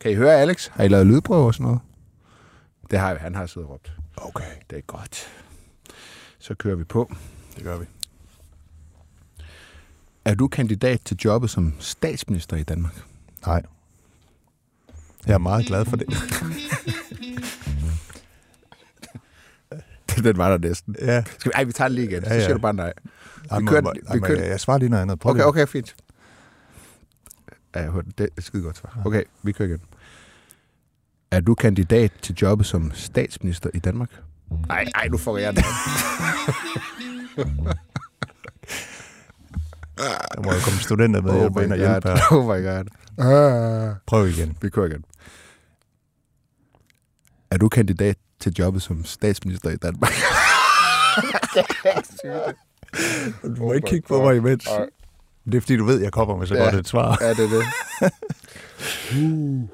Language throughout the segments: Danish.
Kan I høre Alex? Har I lavet lydprøve og sådan noget? Det har vi. Han har siddet og råbt. Okay, Det er godt. Så kører vi på. det gør vi. Er du kandidat til jobbet som statsminister i Danmark? Nej. Jeg er meget glad for det. Den var der næsten. ja. Skal vi, ej, vi tager den lige igen. Så Ja, ja. siger du bare nej. Ej, Vi men- kører- ej, vi kører- Jeg svarer lige noget andet. Prøv Okay, okay, fint. Ja, jeg hørte det. Det er skide godt svar. Okay, vi kører igen. Er du kandidat til jobbet som statsminister i Danmark? Nej, nej, nu får jeg det. Der må jo komme studenter med Oh oh ind og my hjælpe her. Oh my god. Ah. Prøv igen. Vi kører igen. Er du kandidat til jobbet som statsminister i Danmark? Du må ikke kigge på mig imens. Nej. Det er fordi, du ved, at jeg kommer med så Ja. godt et svar. Ja, det er det. Uh.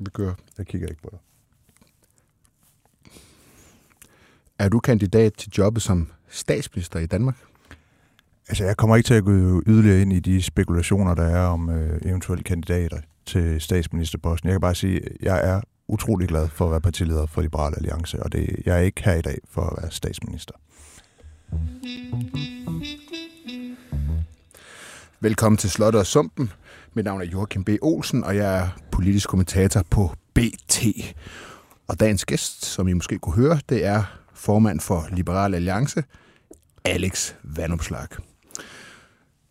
Vi kører. Jeg kigger ikke på dig. Er du kandidat til jobbet som statsminister i Danmark? Altså, jeg kommer ikke til at gå yderligere ind i de spekulationer, der er om øh, eventuelle kandidater til statsministerposten. Jeg kan bare sige, at jeg er utrolig glad for at være partileder for Liberal Alliance, og det, jeg er ikke her i dag for at være statsminister. Velkommen til Slottet og Sumpen. Mit navn er Joachim B. Olsen, og jeg er politisk kommentator på BT. Og dagens gæst, som I måske kunne høre, det er formand for Liberal Alliance, Alex Vandopslag.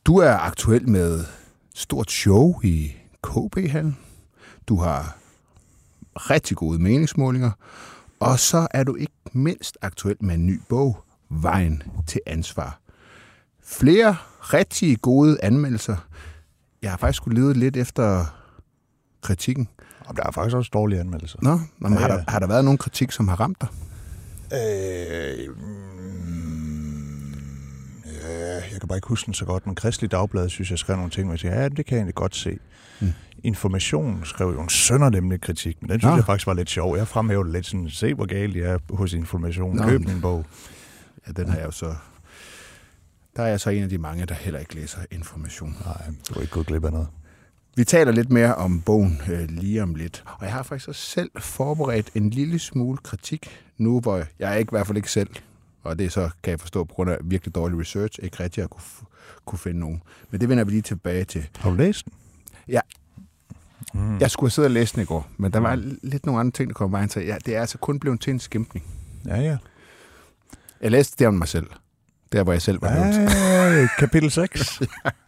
Du er aktuel med stort show i KB-hallen. Du har rigtig gode meningsmålinger. Og så er du ikke mindst aktuel med en ny bog, Vejen til ansvar. Flere rigtig gode anmeldelser. Jeg har faktisk skulle lede lidt efter kritikken. Og der er faktisk også dårlige anmeldelser. Nå, men Ja, har, der, har der været nogen kritik, som har ramt dig? Øh, mm, ja, jeg kan bare ikke huske den så godt, men Kristelig Dagblad synes, jeg skrev nogle ting, hvor jeg siger, ja, det kan jeg egentlig godt se. Mm. Information skrev jo en søndernemlig kritik, men den synes Nå. jeg faktisk var lidt sjov. Jeg fremhævede lidt sådan, se hvor galt jeg er hos Information. Nå. Køb min bog. Ja, den har jeg jo så... Der er jeg så en af de mange, der heller ikke læser information. Nej, du er ikke gået glip af noget. Vi taler lidt mere om bogen øh, lige om lidt. Og jeg har faktisk også selv forberedt en lille smule kritik nu, hvor jeg er ikke i hvert fald ikke selv, og det er så, kan jeg forstå, på grund af virkelig dårlig research, ikke rigtig at kunne, kunne finde nogen. Men det vender vi lige tilbage til. Har du læst den? Ja. Mm. Jeg skulle have siddet og læst den i går, men der var lidt nogle andre ting, der kom vejen til. Ja, det er altså kun blevet til en skæmpning. Ja, ja. Jeg læste det om mig selv. Der, hvor jeg selv var nævnt. Ja, kapitel 6,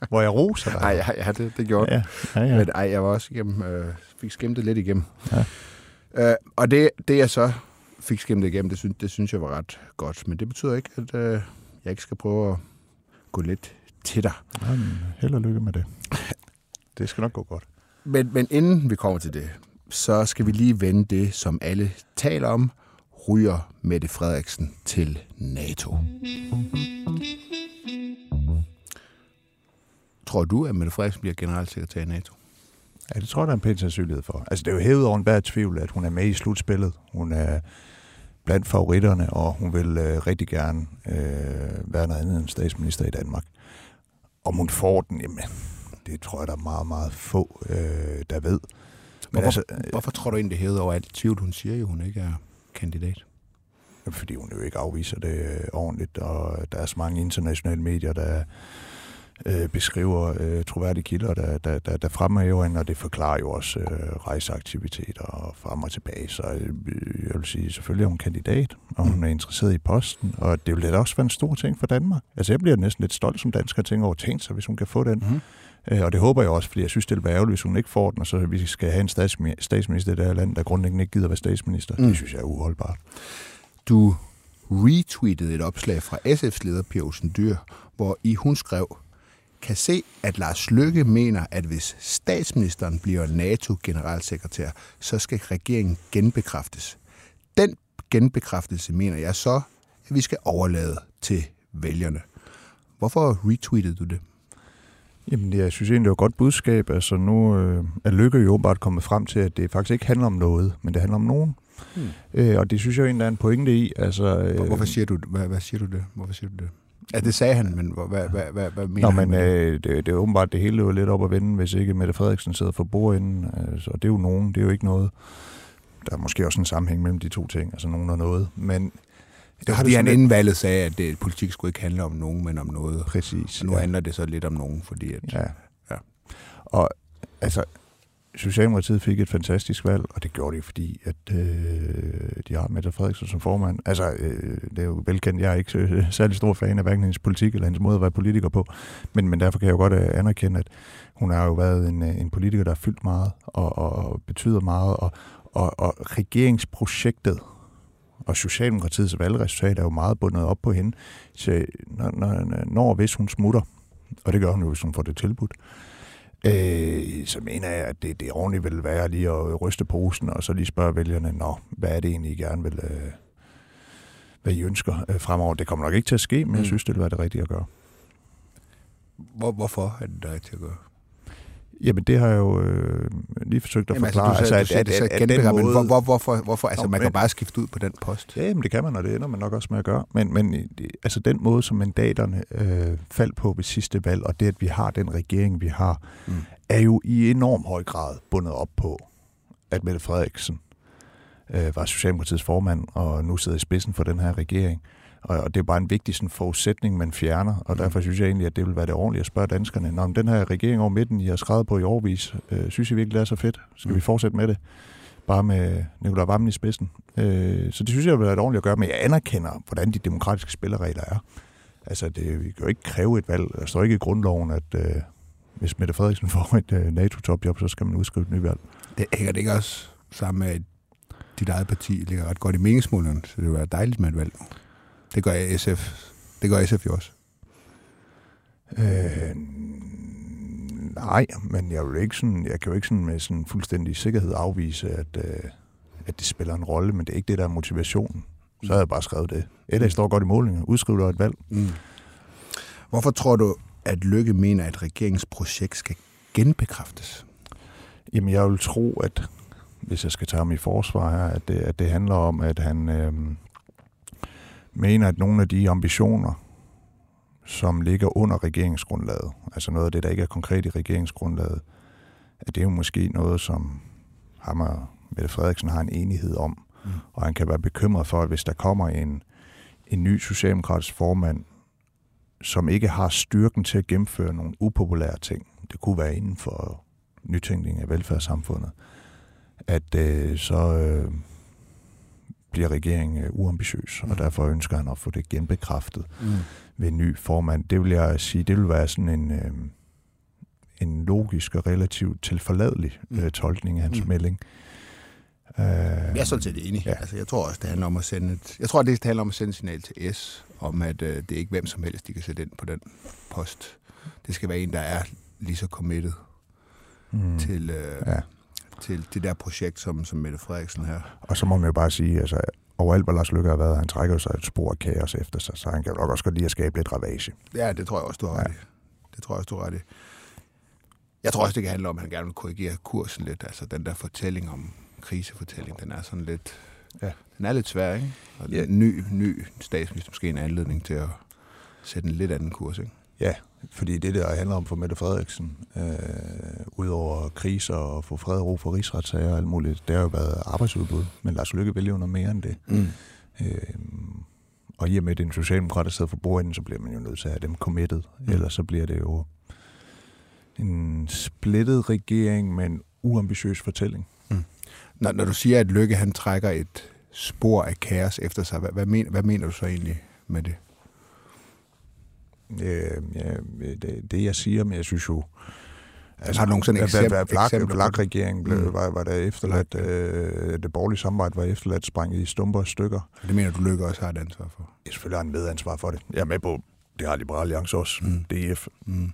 hvor jeg roser dig. Nej, ja, ja, det, det gjorde ja. ja, ja. Men ej, jeg var også igennem, øh, fik skæmt det lidt igennem. Ja. Øh, og det, det, jeg så fik skæmt det igennem, det synes, det synes jeg var ret godt. Men det betyder ikke, at øh, jeg ikke skal prøve at gå lidt til dig. Jamen, held og lykke med det. Det skal nok gå godt. Men, men inden vi kommer til det, så skal vi lige vende det, som alle taler om. Ryger Mette Frederiksen til NATO. Tror du, at Mette Frederiksen bliver generalsekretær i NATO? Ja, det tror jeg, der er en pæn sandsynlighed for. Altså, det er jo hævet over enhver tvivl, at hun er med i slutspillet. Hun er blandt favoritterne, og hun vil øh, rigtig gerne øh, være noget andet end statsminister i Danmark. Om hun får den, jamen, det tror jeg, der er meget, meget få, øh, der ved. Men Hvorfor, altså, hvorfor tror du egentlig, det hævet over alt tvivl? Hun siger jo, hun ikke er kandidat. øh, fordi hun jo ikke afviser det øh, ordentligt, og der er så mange internationale medier, der øh, beskriver øh, troværdige kilder, der, der, der, der fremhæver hende, og det forklarer jo også øh, rejseaktiviteter og frem og tilbage. Så øh, jeg vil sige, selvfølgelig er hun kandidat, og hun er interesseret i posten, og det vil da også være en stor ting for Danmark. Altså jeg bliver næsten lidt stolt som dansker og tænker over, tænk sig, hvis hun kan få den. Øh, og det håber jeg også, fordi jeg synes, det vil være ærgerligt, hvis hun ikke får den, og så vi skal have en statsmi- statsminister i det her land, der grundlæggende ikke gider være statsminister. Mm. Mm. Det synes jeg er uholdbart. Du retweetede et opslag fra SF's leder, Pia Olsen Dyr, hvor i hun skrev, kan se, at Lars Løkke mener, at hvis statsministeren bliver NATO-generalsekretær, så skal regeringen genbekræftes. Den genbekræftelse mener jeg så, at vi skal overlade til vælgerne. Hvorfor retweetede du det? Jamen, jeg synes egentlig, det var et godt budskab. Altså, nu øh, er Lykke jo åbenbart kommet frem til, at det faktisk ikke handler om noget, men det handler om nogen. Hmm. Øh, og det synes jeg egentlig, er en pointe i. Altså, øh, Hvorfor siger du, hvad, hvad siger du det? Hvorfor siger du det? Ja, det sagde han, men hvad, hvad, hvad, hvad, mener Nå, han men øh, det, det er åbenbart, det hele er lidt op at vende, hvis ikke Mette Frederiksen sidder for bordenden. Altså, og det er jo nogen, det er jo ikke noget. Der er måske også en sammenhæng mellem de to ting, altså nogen og noget. Men Det var har fordi, han inden valget sagde, at det, politik skulle ikke handle om nogen, men om noget. Præcis. Så nu ja. handler det så lidt om nogen, fordi at, Ja. Ja. Og altså, Socialdemokratiet fik et fantastisk valg, og det gjorde de, fordi at, øh, de har Mette Frederiksen som formand. Altså, øh, det er jo velkendt, jeg er ikke øh, særlig stor fan af hverken hendes politik eller hendes måde at være politiker på, men, men derfor kan jeg jo godt øh, anerkende, at hun har jo været en, øh, en politiker, der har fyldt meget og, og, og betyder meget, og, og, og regeringsprojektet og Socialdemokratiets valgresultat er jo meget bundet op på hende. Så når, når, når hvis hun smutter, og det gør hun jo, hvis hun får det tilbudt, øh, så mener jeg, at det, det ordentligt vil være lige at ryste posen, og så lige spørge vælgerne, Nå, hvad er det egentlig, I gerne vil, øh, hvad I ønsker øh, fremover. Det kommer nok ikke til at ske, men mm. jeg synes, det vil være det rigtige at gøre. hvor, hvorfor er det der til at gøre? Jamen, det har jeg jo øh, lige forsøgt at Jamen, forklare. altså, du sagde, at, at, at, at, at, den måde... hvor, hvor, hvorfor, hvorfor, altså, Nå, man kan men- bare skifte ud på den post. Ja, jamen, det kan man, og det ender man nok også med at gøre. Men, men altså den måde, som mandaterne øh, faldt på ved sidste valg, og det, at vi har den regering, vi har, Mm. er jo i enorm høj grad bundet op på, at Mette Frederiksen øh, var Socialdemokratiets formand, og nu sidder i spidsen for den her regering. Og, og det er bare en vigtig sådan, forudsætning, man fjerner, og Mm. derfor synes jeg egentlig, at det vil være det ordentlige at spørge danskerne, Nå, men den her regering over midten, I har skrevet på i årvis, øh, synes I virkelig, det er så fedt? Skal Mm. vi fortsætte med det? Bare med Nicolai Vammen i spidsen. Øh, så det synes jeg vil være et ordentligt at gøre, men jeg anerkender, hvordan de demokratiske spilleregler er. Altså, det, vi kan jo ikke kræve et valg. Der står ikke i grundloven, at øh, hvis Mette Frederiksen får et øh, NATO-topjob, så skal man udskrive et nyt valg. Det hænger det ikke også sammen med, at dit eget parti ligger ret godt i meningsmålene, så det vil være dejligt med et valg. Det gør SF. Det gør SF jo også. Øh, nej, men jeg, vil ikke sådan, jeg kan jo ikke sådan med sådan fuldstændig sikkerhed afvise, at, øh, at det spiller en rolle, men det er ikke det, der er motivationen. Så havde jeg bare skrevet det. Et står godt i målingen. Udskriv dig et valg. Mm. Hvorfor tror du, at Lykke mener, at regeringsprojekt skal genbekræftes? Jamen, jeg vil tro, at hvis jeg skal tage ham i forsvar her, at det, at det handler om, at han øh, mener, at nogle af de ambitioner, som ligger under regeringsgrundlaget, altså noget af det, der ikke er konkret i regeringsgrundlaget, at det er jo måske noget, som ham og Mette Frederiksen har en enighed om. Mm. Og han kan være bekymret for, at hvis der kommer en, en ny socialdemokratisk formand, som ikke har styrken til at gennemføre nogle upopulære ting, det kunne være inden for nytænkning af velfærdssamfundet, at øh, så øh, bliver regeringen øh, uambitiøs, og Mm. derfor ønsker han at få det genbekræftet Mm. ved en ny formand. Det vil jeg sige, det vil være sådan en, øh, en logisk og relativt tilforladelig øh, Mm. tolkning af hans Mm. melding. Øh, Jeg er sådan set enig. Ja. Altså, jeg tror også, det handler om at sende et, jeg tror, det handler om at sende et signal til S, om at øh, det er ikke hvem som helst, de kan sætte ind på den post. Det skal være en, der er lige så committed mm, mm. til, øh, Ja. Til det der projekt, som, som Mette Frederiksen her. Og så må man jo bare sige, altså overalt, hvor Lars Løkke har været, han trækker sig et spor af kaos efter sig, så han kan jo nok også godt lide at skabe lidt ravage. Ja, det tror jeg også, du har ret i. Det tror jeg også, du har ret i. Jeg tror også, det kan handle om, at han gerne vil korrigere kursen lidt. Altså den der fortælling om krisefortælling, den er sådan lidt... Ja. Den er lidt svær, ikke? Og ja. ny, ny statsminister måske en anledning til at sætte en lidt anden kurs, ikke? Ja, fordi det der handler om for Mette Frederiksen, øh, udover kriser og få fred og ro for rigsretssager og alt muligt, det har jo været arbejdsudbud. Men Lars Løkke vil jo noget mere end det. Mm. Øh, og i og med, at det er en socialdemokrat, der sidder for bordenden, så bliver man jo nødt til at have dem committed. Mm. Mm. Ellers så bliver det jo en splittet regering med en uambitiøs fortælling. Når, når du siger, at Lykke han trækker et spor af kaos efter sig, hvad, hvad, men, hvad mener du så egentlig med det? Øh, ja, det, det jeg siger, men jeg synes jo... Altså, har du nogle sådan at- at- eksempler- at Vlak, eksempler på Vlak det? regeringen blev, Mm. var, var der efterladt, øh, det borgerlige samarbejde var efterladt, sprængt i stumper og stykker. Det mener du, Lykke også har et ansvar for? Jeg selvfølgelig har en medansvar for det. Jeg er med på, det har Liberale Alliance også, mm. Mm. DF, Mm.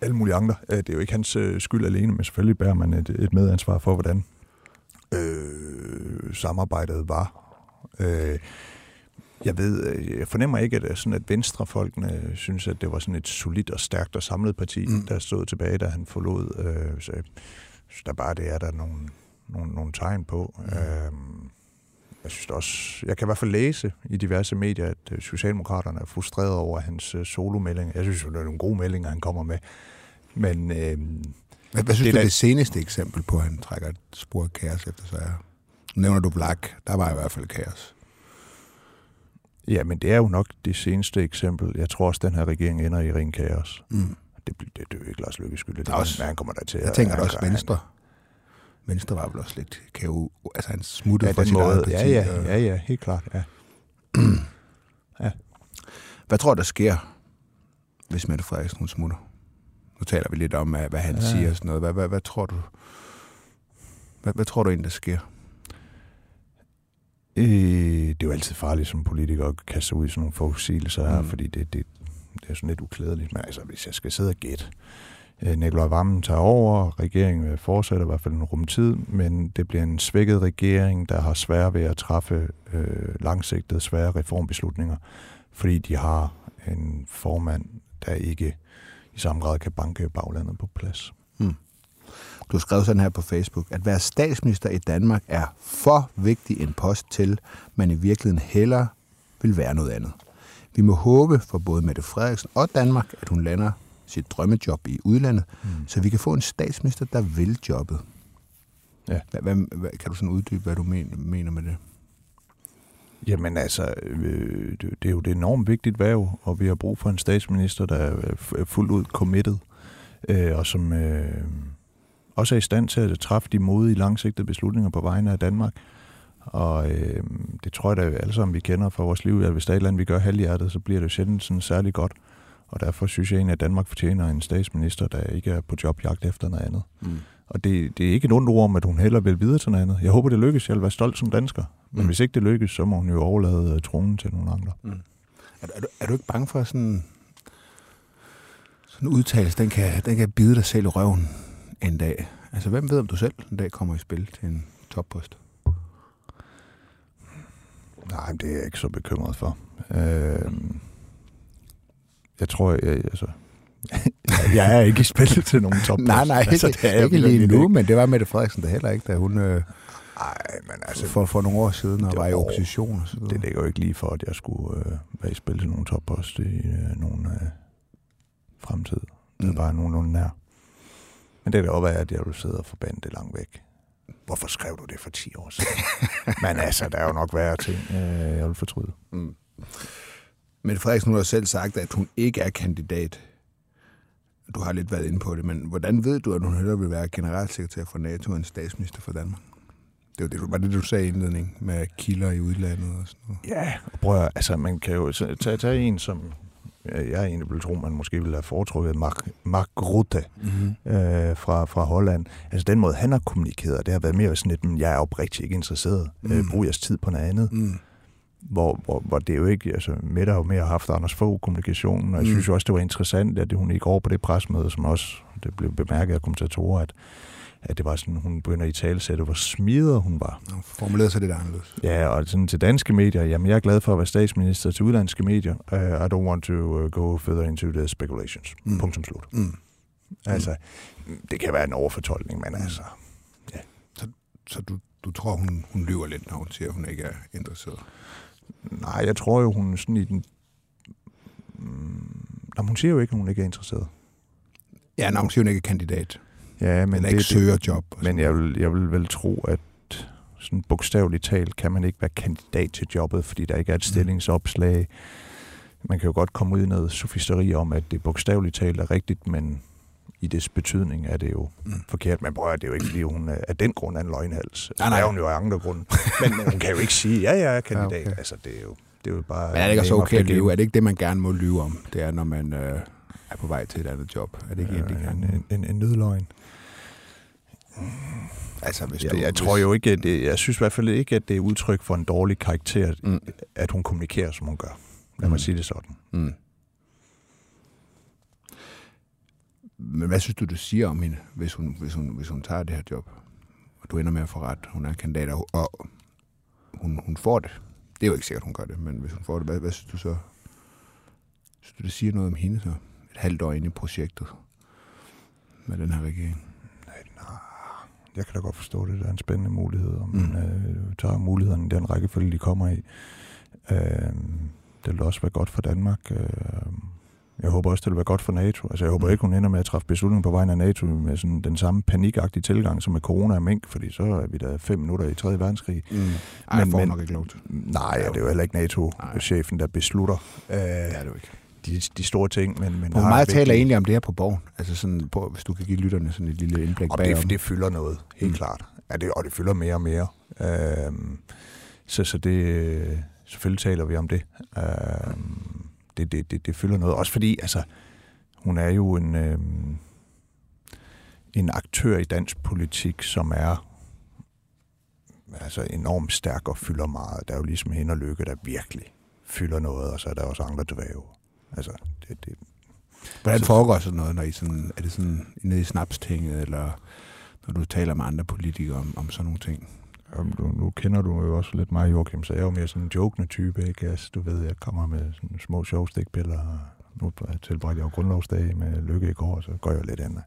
alle mulige andre. Øh, Det er jo ikke hans øh, skyld alene, men selvfølgelig bærer man et, et medansvar for, hvordan øh, samarbejdet var. Øh, jeg ved, øh, jeg fornemmer ikke, at, sådan, at venstrefolkene synes, at det var sådan et solidt og stærkt og samlet parti, mm. Der stod tilbage, da han forlod. Øh, så synes, der bare det er der nogle, nogle, nogle tegn på. Mm. Øh, jeg synes også, jeg kan i hvert fald læse i diverse medier, at øh, Socialdemokraterne er frustreret over hans øh, solomeldinger. Jeg synes jo, det er nogle gode meldinger, han kommer med. Men øh, Hvad, hvad synes Det du er det seneste eksempel på, at han trækker et spor af kaos efter sig er? Nævner du Black. Der var i hvert fald kaos. Ja, men det er jo nok det seneste eksempel. Jeg tror også, at den her regering ender i ren kaos. Mm. Det, det, det er jo ikke Lars Løkke skyld. Det er også- men han kommer der til. Jeg at- tænker han også han- Venstre. Venstre var vel også lidt kaos. Altså han smuttede Ja, fra sit måde. parti. Ja, ja, ja, ja, helt klart. Ja. Hvad tror du, der sker, hvis Mette Frederiksen hun smutter? Nu taler vi lidt om, hvad, han Ja. ja. siger og sådan noget. Hvad, hvad, hvad tror du? Hvad, hvad tror du egentlig, der sker? Øh, det er jo altid farligt som politiker at kaste sig ud i sådan nogle forudsigelser her, Mm. fordi det, det, det er sådan lidt uklædeligt. Men altså, hvis jeg skal sidde og gætte, øh, Nikolaj Vammen tager over, regeringen fortsætter i hvert fald en rumtid, men det bliver en svækket regering, der har svært ved at træffe øh, langsigtede, svære reformbeslutninger, fordi de har en formand, der ikke i samme grad kan banke baglandet på plads. Du har skrevet sådan her på Facebook. At være statsminister i Danmark er for vigtig en post til, man i virkeligheden hellere vil være noget andet. Vi må håbe for både Mette Frederiksen og Danmark, at hun lander sit drømmejob i udlandet, Mm. så vi kan få en statsminister, der vil jobbet. Ja. Hvad, hvad, hvad, kan du sådan uddybe, hvad du men, mener med det? Jamen altså, øh, det, det er jo et enormt vigtigt værv, og vi har brug for en statsminister, der er fuldt ud committed, øh, og som øh, også er i stand til at træffe de modige, langsigtede beslutninger på vegne af Danmark. Og øh, det tror jeg da alle sammen, vi kender fra vores liv, at hvis der er et eller andet, vi gør halvhjertet, så bliver det jo sjældent sådan særlig godt. Og derfor synes jeg egentlig, at Danmark fortjener en statsminister, der ikke er på jobjagt efter noget andet. Mm. Og det, det er ikke et ondt ord om, at hun heller vil videre til noget andet. Jeg håber, det lykkes. Jeg vil være stolt som dansker. Men Mm. hvis ikke det lykkes, så må hun jo overlade øh, tronen til nogle andre. Er, du- er, du, er du ikke bange for sådan, sådan en udtalelse, den kan, den kan bide dig selv i røven en dag? Altså, hvem ved, om du selv en dag kommer i spil til en toppost? Nej, det er jeg ikke så bekymret for. Øh, jeg tror, jeg, altså, jeg er ikke i spil til nogen top. nej, nej, ikke, altså, det er ikke lige nu, ikke. men det var Mette Frederiksen da heller ikke, da hun øh, Nej, men altså, for, for nogle år siden og det var i var- opposition og så videre. det ligger jo ikke lige for, at jeg skulle øh, være i spil til nogen toppost i øh, nogen øh, fremtid. Det er Mm. bare nogenlunde nær. Men det kan da være, at jeg vil sidde og forbande det langt væk. Hvorfor skrev du det for 10 år siden? Men altså, der er jo nok værre ting, øh, jeg vil fortryde. Mm. Mette Frederiksen har selv sagt, at hun ikke er kandidat. Du har lidt været inde på det, men hvordan ved du, at hun hellere vil være generalsekretær for NATO end statsminister for Danmark? Det var det, du- var det, du sagde i indledning med kilder i udlandet og sådan noget. Ja, prøv at, altså man kan jo tage, tage en, som jeg egentlig vil tro, man måske ville have foretrukket, Mark, Mark Rutte Mm-hmm. øh, fra, fra Holland. Altså den måde, han har kommunikeret, det har været mere sådan lidt, "Men jeg er oprigtigt ikke interesseret. Mm. Øh, Mm. brug jeres tid på noget andet. Mm. Hvor, hvor, hvor det jo ikke, altså Mette har jo mere haft Anders Fogh kommunikationen, og jeg Mm. synes jo også, det var interessant, at hun ikke over på det presmøde, som også det blev bemærket af kommentatorer, at, at det var sådan, hun begynder i talesætte, hvor smider hun var. Nå, Formuleret sig lidt anderledes. Ja, og sådan til danske medier, jamen jeg er glad for at være statsminister til udlandske medier. Uh, I don't want to uh, go further into the speculations. Mm. Mm. Punktum slut. Mm. Altså, det kan være en overfortolkning, men Mm. altså... Så du, du tror, hun, hun lyver lidt, når hun siger, at hun ikke er interesseret? Nej, jeg tror jo, hun sådan i den... Mm, Nå, hun siger jo ikke, at hun ikke er interesseret. Ja, når hun siger, hun ikke er kandidat. Ja, men Men det, ikke det, søger job. men jeg vil, jeg vil vel tro, at sådan bogstaveligt talt kan man ikke være kandidat til jobbet, fordi der ikke er et stillingsopslag. Man kan jo godt komme ud i noget sofisteri om, at det bogstaveligt talt er rigtigt, men i dets betydning er det jo Mm. mm. forkert. Men prøv at det er jo ikke, fordi hun øh, af den grund er en løgnhals. Nej, Nej. Det er hun jo af andre grunde. men, men hun kan jo ikke sige, ja, jeg er kandidat. Ja, Ja, okay. Altså, det er jo, det er jo bare... Men er det ikke også okay at lyve? Er det ikke det, man gerne må lyve om? Det er, når man øh, er på vej til et andet job. Er det ikke Øh, kan? en, en, en, en nødløgn. Altså, hvis Jeg, du, jeg tror jo ikke, at det, jeg synes i hvert fald ikke, at det er udtryk for en dårlig karakter, Mm. at hun kommunikerer, som hun gør. Lad mig Mm. sige det sådan. Mm. Men hvad synes du, du siger om hende, hvis hun, hvis hun, hvis hun tager det her job? Og du ender med at få ret. Hun er kandidat, og- og hun, hun får det. Det er jo ikke sikkert, hun gør det, men hvis hun får det, hvad, hvad synes du så? Synes du, det siger noget om hende så? Et halvt år inde i projektet med den her regering? Jeg kan da godt forstå det. Det er en spændende mulighed, om man mm. øh, tager mulighederne i den rækkefølge, de kommer i. Øh, det vil også være godt for Danmark. Øh, jeg håber også, det vil være godt for NATO. Altså, jeg håber mm. ikke, hun ender med at træffe beslutninger på vejen af NATO med sådan den samme panikagtige tilgang som med corona og mink, fordi så er vi da fem minutter i 3. verdenskrig. Mm. Ej, men, får men, nok ikke lov til. Nej, ja, det er jo heller ikke NATO-chefen, der beslutter. Øh, det er det jo ikke de, de store ting. Men, men Hvor meget vigtigt... taler egentlig om det her på borgen? Altså sådan, på, hvis du kan give lytterne sådan et lille indblik bagom. Det, det fylder noget, helt mm. klart. Ja, det, og det fylder mere og mere. Øh, så, så det, selvfølgelig taler vi om det. Øh, det, det, det. Det fylder noget. Også fordi, altså, hun er jo en, øh, en aktør i dansk politik, som er altså enormt stærk og fylder meget. Der er jo ligesom hende og Lykke, der virkelig fylder noget, og så er der også andre dvæve. Altså, det, det, Hvordan foregår sådan noget, når I sådan, er det sådan nede i snapstinget, eller når du taler med andre politikere om, om sådan nogle ting? Jamen, du, nu kender du jo også lidt mig, Joachim, så jeg er jo mere sådan en jokende type, ikke? Altså, du ved, jeg kommer med sådan små sjovstikpiller, nu tilbragte jeg jo grundlovsdag med Lykke i går, så går jeg lidt ind.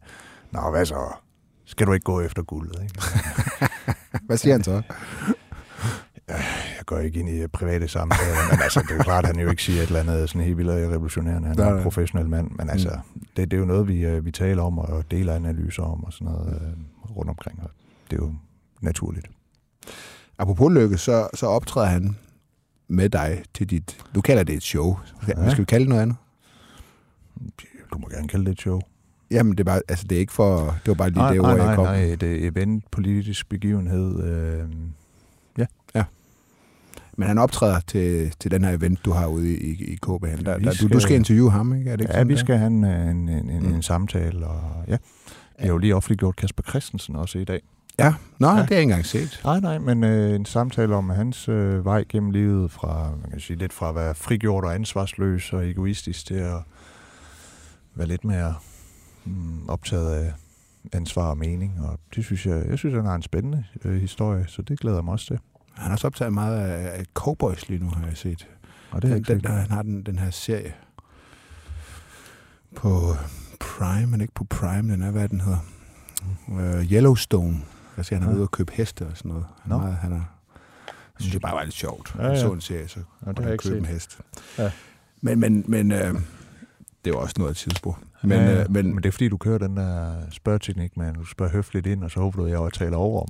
Nå, hvad så? Skal du ikke gå efter guldet, ikke? hvad siger han så? Jeg går ikke ind i private samtaler, men altså, det er jo klart, at han jo ikke siger et eller andet sådan helt vildt revolutionerende. Han er en professionel mand, men altså, mm. det, det er jo noget, vi, øh, vi taler om og deler analyser om og sådan noget øh, rundt omkring, og det er jo naturligt. Apropos Lykke, så, så optræder han med dig til dit... Du kalder det et show. Hvad ja. skal vi kalde det noget andet? Du må gerne kalde det et show. Jamen, det, er bare, altså, det er ikke for... Det var bare lige nej, det ord, nej, jeg kom. Nej, nej, det er event, politisk begivenhed. Øh. Men han optræder til, til den her event, du har ude i, i, i. Der, der, skal, du, du skal interviewe ham, ikke? Er det ikke ja, vi skal have en, en, en, en, mm. en samtale. Og, ja. Jeg har jo lige offentliggjort Kasper Christensen også i dag. Ja, nå, ja. det har jeg ikke engang set. Nej, nej, men øh, en samtale om hans øh, vej gennem livet, fra, man kan sige, lidt fra at være frigjort og ansvarsløs og egoistisk til at være lidt mere mm, optaget af ansvar og mening. Og det synes jeg, jeg synes, han har en spændende øh, historie, så det glæder jeg mig også til. Han har også optaget meget af Cowboys lige nu, har jeg set. Og det er den, den, han har den, den her serie på Prime, men ikke på Prime, den er, hvad den hedder. Uh, Yellowstone. Jeg siger, han er ja. ude og købe heste og sådan noget. Han, no. meget, han er, jeg synes, det bare var lidt sjovt. Ja, ja. så en serie, så ja, det han købe en hest. Ja. Men, men, men uh, det var også noget af tidsspur. Men, ja, øh, men, men det er fordi, du kører den der spørgeteknik, man. Du spørger høfligt ind, og så håber du, at jeg taler over om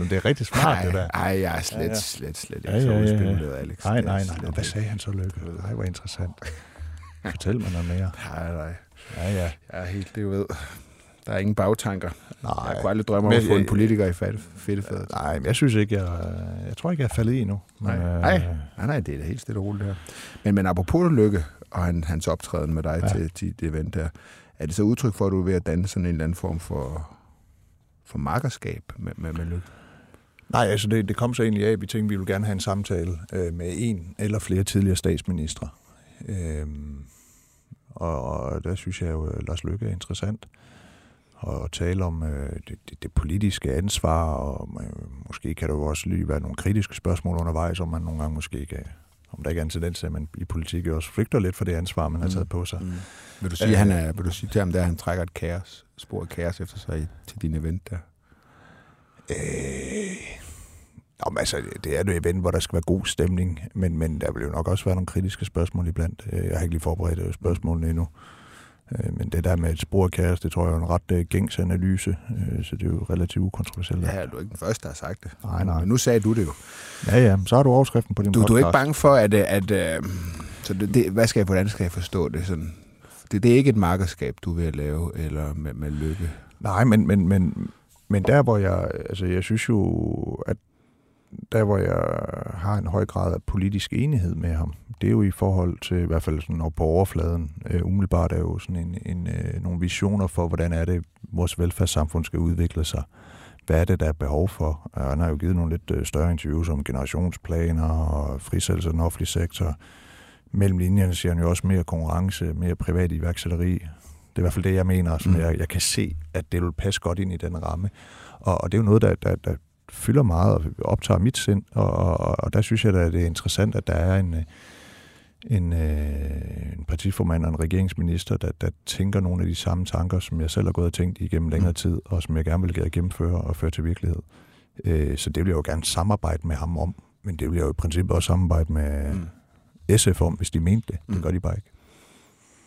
det. Det er rigtig smart, ej, det der. Nej, jeg er slet, ja, ja. slet, slet ikke ja, ja, ja, så spekuleret, Alex. Nej, nej, nej. Hvad sagde han så, Lykke? Nej, hvor interessant. Fortæl mig noget mere. Nej, nej. Ja, ja. Jeg er helt, det ved. Der er ingen bagtanker. Nej. Jeg kunne aldrig drømme om at få en politiker i fedtefadet. Nej, men jeg synes ikke, jeg, jeg tror ikke, jeg er faldet i endnu. Nej, øh, nej, nej, nej, det er da helt stille og roligt her. Men, men apropos Lykke og han, hans optræden med dig ja. til, til det event der, er det så udtryk for, at du er ved at danne sådan en eller anden form for, for markerskab med, med, med Lykke? Nej, altså det, det kom så egentlig af, at vi tænkte, at vi ville gerne have en samtale øh, med en eller flere tidligere statsministre. Øh, og, og der synes jeg jo, at Lars Løkke er interessant og tale om øh, det, det, det politiske ansvar, og øh, måske kan der jo også lige være nogle kritiske spørgsmål undervejs, om man nogle gange måske kan, om der ikke er en tendens til, at man i politik også flygter lidt for det ansvar, man mm. har taget på sig. Mm. Vil du sige, Æh, han er, vil du sige til ham, der han trækker et kaos, spor af kaos efter sig til din event der? Øh, Jamen, altså, det er et event, hvor der skal være god stemning, men, men der vil jo nok også være nogle kritiske spørgsmål iblandt. Øh, jeg har ikke lige forberedt spørgsmålene endnu. Øh, men det der med et spor kaos, det tror jeg er en ret øh, gængs analyse, så det er jo relativt ukontroversielt. Ja, du er ikke den første, der har sagt det. Nej, nej. Men nu sagde du det jo. Ja, ja, så har du overskriften på din du, podcast. Du er ikke bange for, at... at, at så det, det, hvad skal jeg, hvordan skal jeg forstå det? Sådan, det, det er ikke et markedskab, du vil lave, eller med, med lykke? Nej, men, men, men, men der, hvor jeg... Altså, jeg synes jo, at der, hvor jeg har en høj grad af politisk enighed med ham, det er jo i forhold til, i hvert fald sådan, når på overfladen, øh, umiddelbart er jo sådan en, en, øh, nogle visioner for, hvordan er det, vores velfærdssamfund skal udvikle sig. Hvad er det, der er behov for? Og han har jo givet nogle lidt øh, større interviews om generationsplaner og frisættelse af den offentlige sektor. Mellem linjerne siger han jo også mere konkurrence, mere privat iværksætteri. Det er i hvert fald det, jeg mener, som mm. jeg, jeg kan se, at det vil passe godt ind i den ramme. Og, og det er jo noget, der, der, der fylder meget og optager mit sind, og, og, og der synes jeg, at det er interessant, at der er en, en, øh, en partiformand og en regeringsminister, der, der tænker nogle af de samme tanker, som jeg selv har gået og tænkt igennem længere mm. tid, og som jeg gerne vil gennemføre og føre til virkelighed. Øh, så det vil jeg jo gerne samarbejde med ham om, men det vil jeg jo i princippet også samarbejde med mm. SF om, hvis de mente det. Det mm. gør de bare ikke.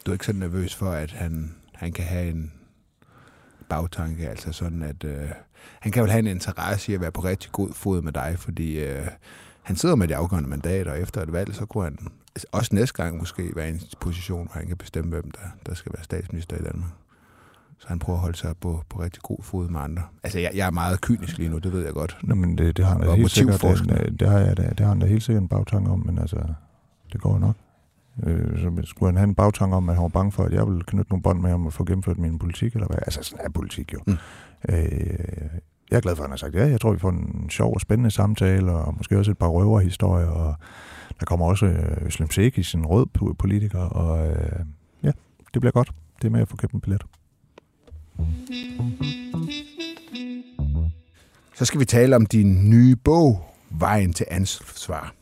Du er ikke så nervøs for, at han, han kan have en bagtanke, altså sådan, at øh, han kan jo have en interesse i at være på rigtig god fod med dig, fordi øh, han sidder med de afgørende mandater, og efter et valg, så kunne han også næste gang måske være i en position, hvor han kan bestemme, hvem der, der skal være statsminister i Danmark. Så han prøver at holde sig på, på rigtig god fod med andre. Altså, jeg, jeg er meget kynisk lige nu, det ved jeg godt. Nå, men det, det har han da helt sikkert, det, det, har jeg, det, det har han da helt sikkert en bagtanke om, men altså, det går nok. Øh, så skulle han have en bagtanke om, at han var bange for, at jeg ville knytte nogle bånd med ham og få gennemført min politik, eller hvad? Altså, sådan er politik jo. Mm. Øh, jeg er glad for, at han har sagt ja. Jeg tror, vi får en sjov og spændende samtale, og måske også et par røverhistorier, og der kommer også øh, Slim Sekis, en rød politiker, og øh, ja, det bliver godt. Det er med at få købt en billet. Så skal vi tale om din nye bog, Vejen til ansvar.